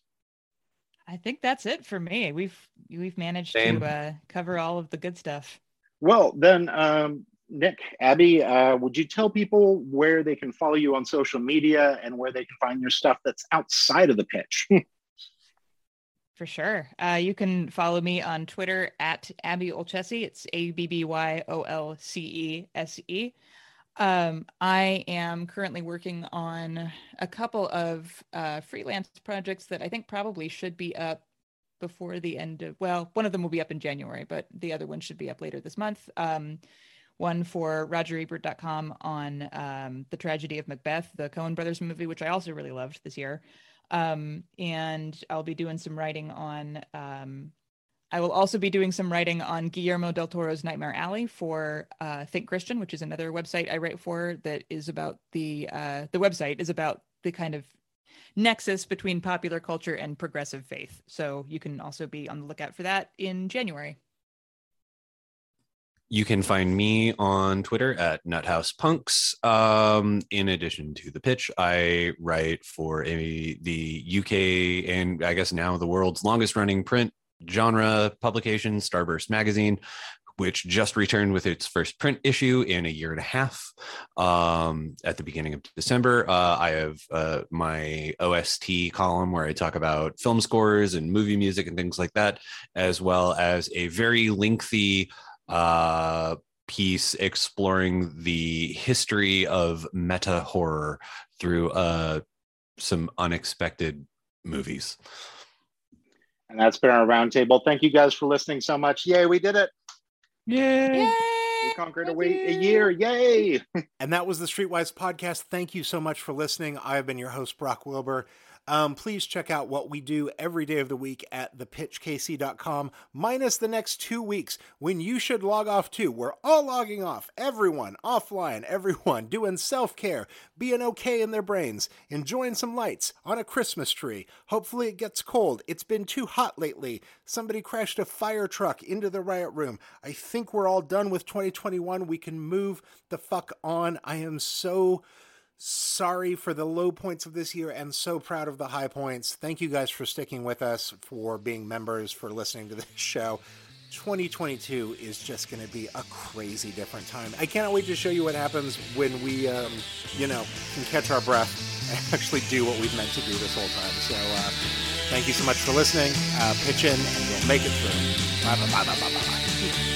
I think that's it for me. We've we've managed Same. to uh, cover all of the good stuff. Well, then, um, Nick, Abby, uh, would you tell people where they can follow you on social media and where they can find your stuff that's outside of the pitch? For sure. Uh, you can follow me on Twitter at Abby Olcese. It's A B B Y O L C E S E. Um, I am currently working on a couple of uh, freelance projects that I think probably should be up before the end of, well, one of them will be up in January, but the other one should be up later this month. Um, one for RogerEbert.com on um, the tragedy of Macbeth, the Coen Brothers movie, which I also really loved this year. Um, and I'll be doing some writing on um, I will also be doing some writing on Guillermo del Toro's Nightmare Alley for uh, Think Christian, which is another website I write for that is about the uh, the website is about the kind of nexus between popular culture and progressive faith. So you can also be on the lookout for that in January. You can find me on Twitter at NutHousePunks. Um, in addition to the pitch, I write for a, the UK and I guess now the world's longest running print genre publication, Starburst Magazine, which just returned with its first print issue in a year and a half um, at the beginning of December. Uh, I have uh, my OST column where I talk about film scores and movie music and things like that, as well as a very lengthy uh, piece exploring the history of meta horror through uh, some unexpected movies. And that's been our roundtable. Thank you guys for listening so much. Yay, we did it. Yay. Yay. We conquered a, week, a year. Yay. and that was the Streetwise podcast. Thank you so much for listening. I have been your host, Brock Wilbur. Um, please check out what we do every day of the week at thepitchkc.com, minus the next two weeks when you should log off too. We're all logging off. Everyone offline, everyone doing self care, being okay in their brains, enjoying some lights on a Christmas tree. Hopefully it gets cold. It's been too hot lately. Somebody crashed a fire truck into the riot room. I think we're all done with 2021. We can move the fuck on. I am so sorry for the low points of this year and so proud of the high points. Thank you guys for sticking with us, for being members, for listening to this show. 2022 is just going to be a crazy different time. I cannot wait to show you what happens when we, um, you know, can catch our breath and actually do what we've meant to do this whole time. So, uh, thank you so much for listening. Uh, pitch in and we'll make it through. Bye, bye, bye, bye, bye, bye.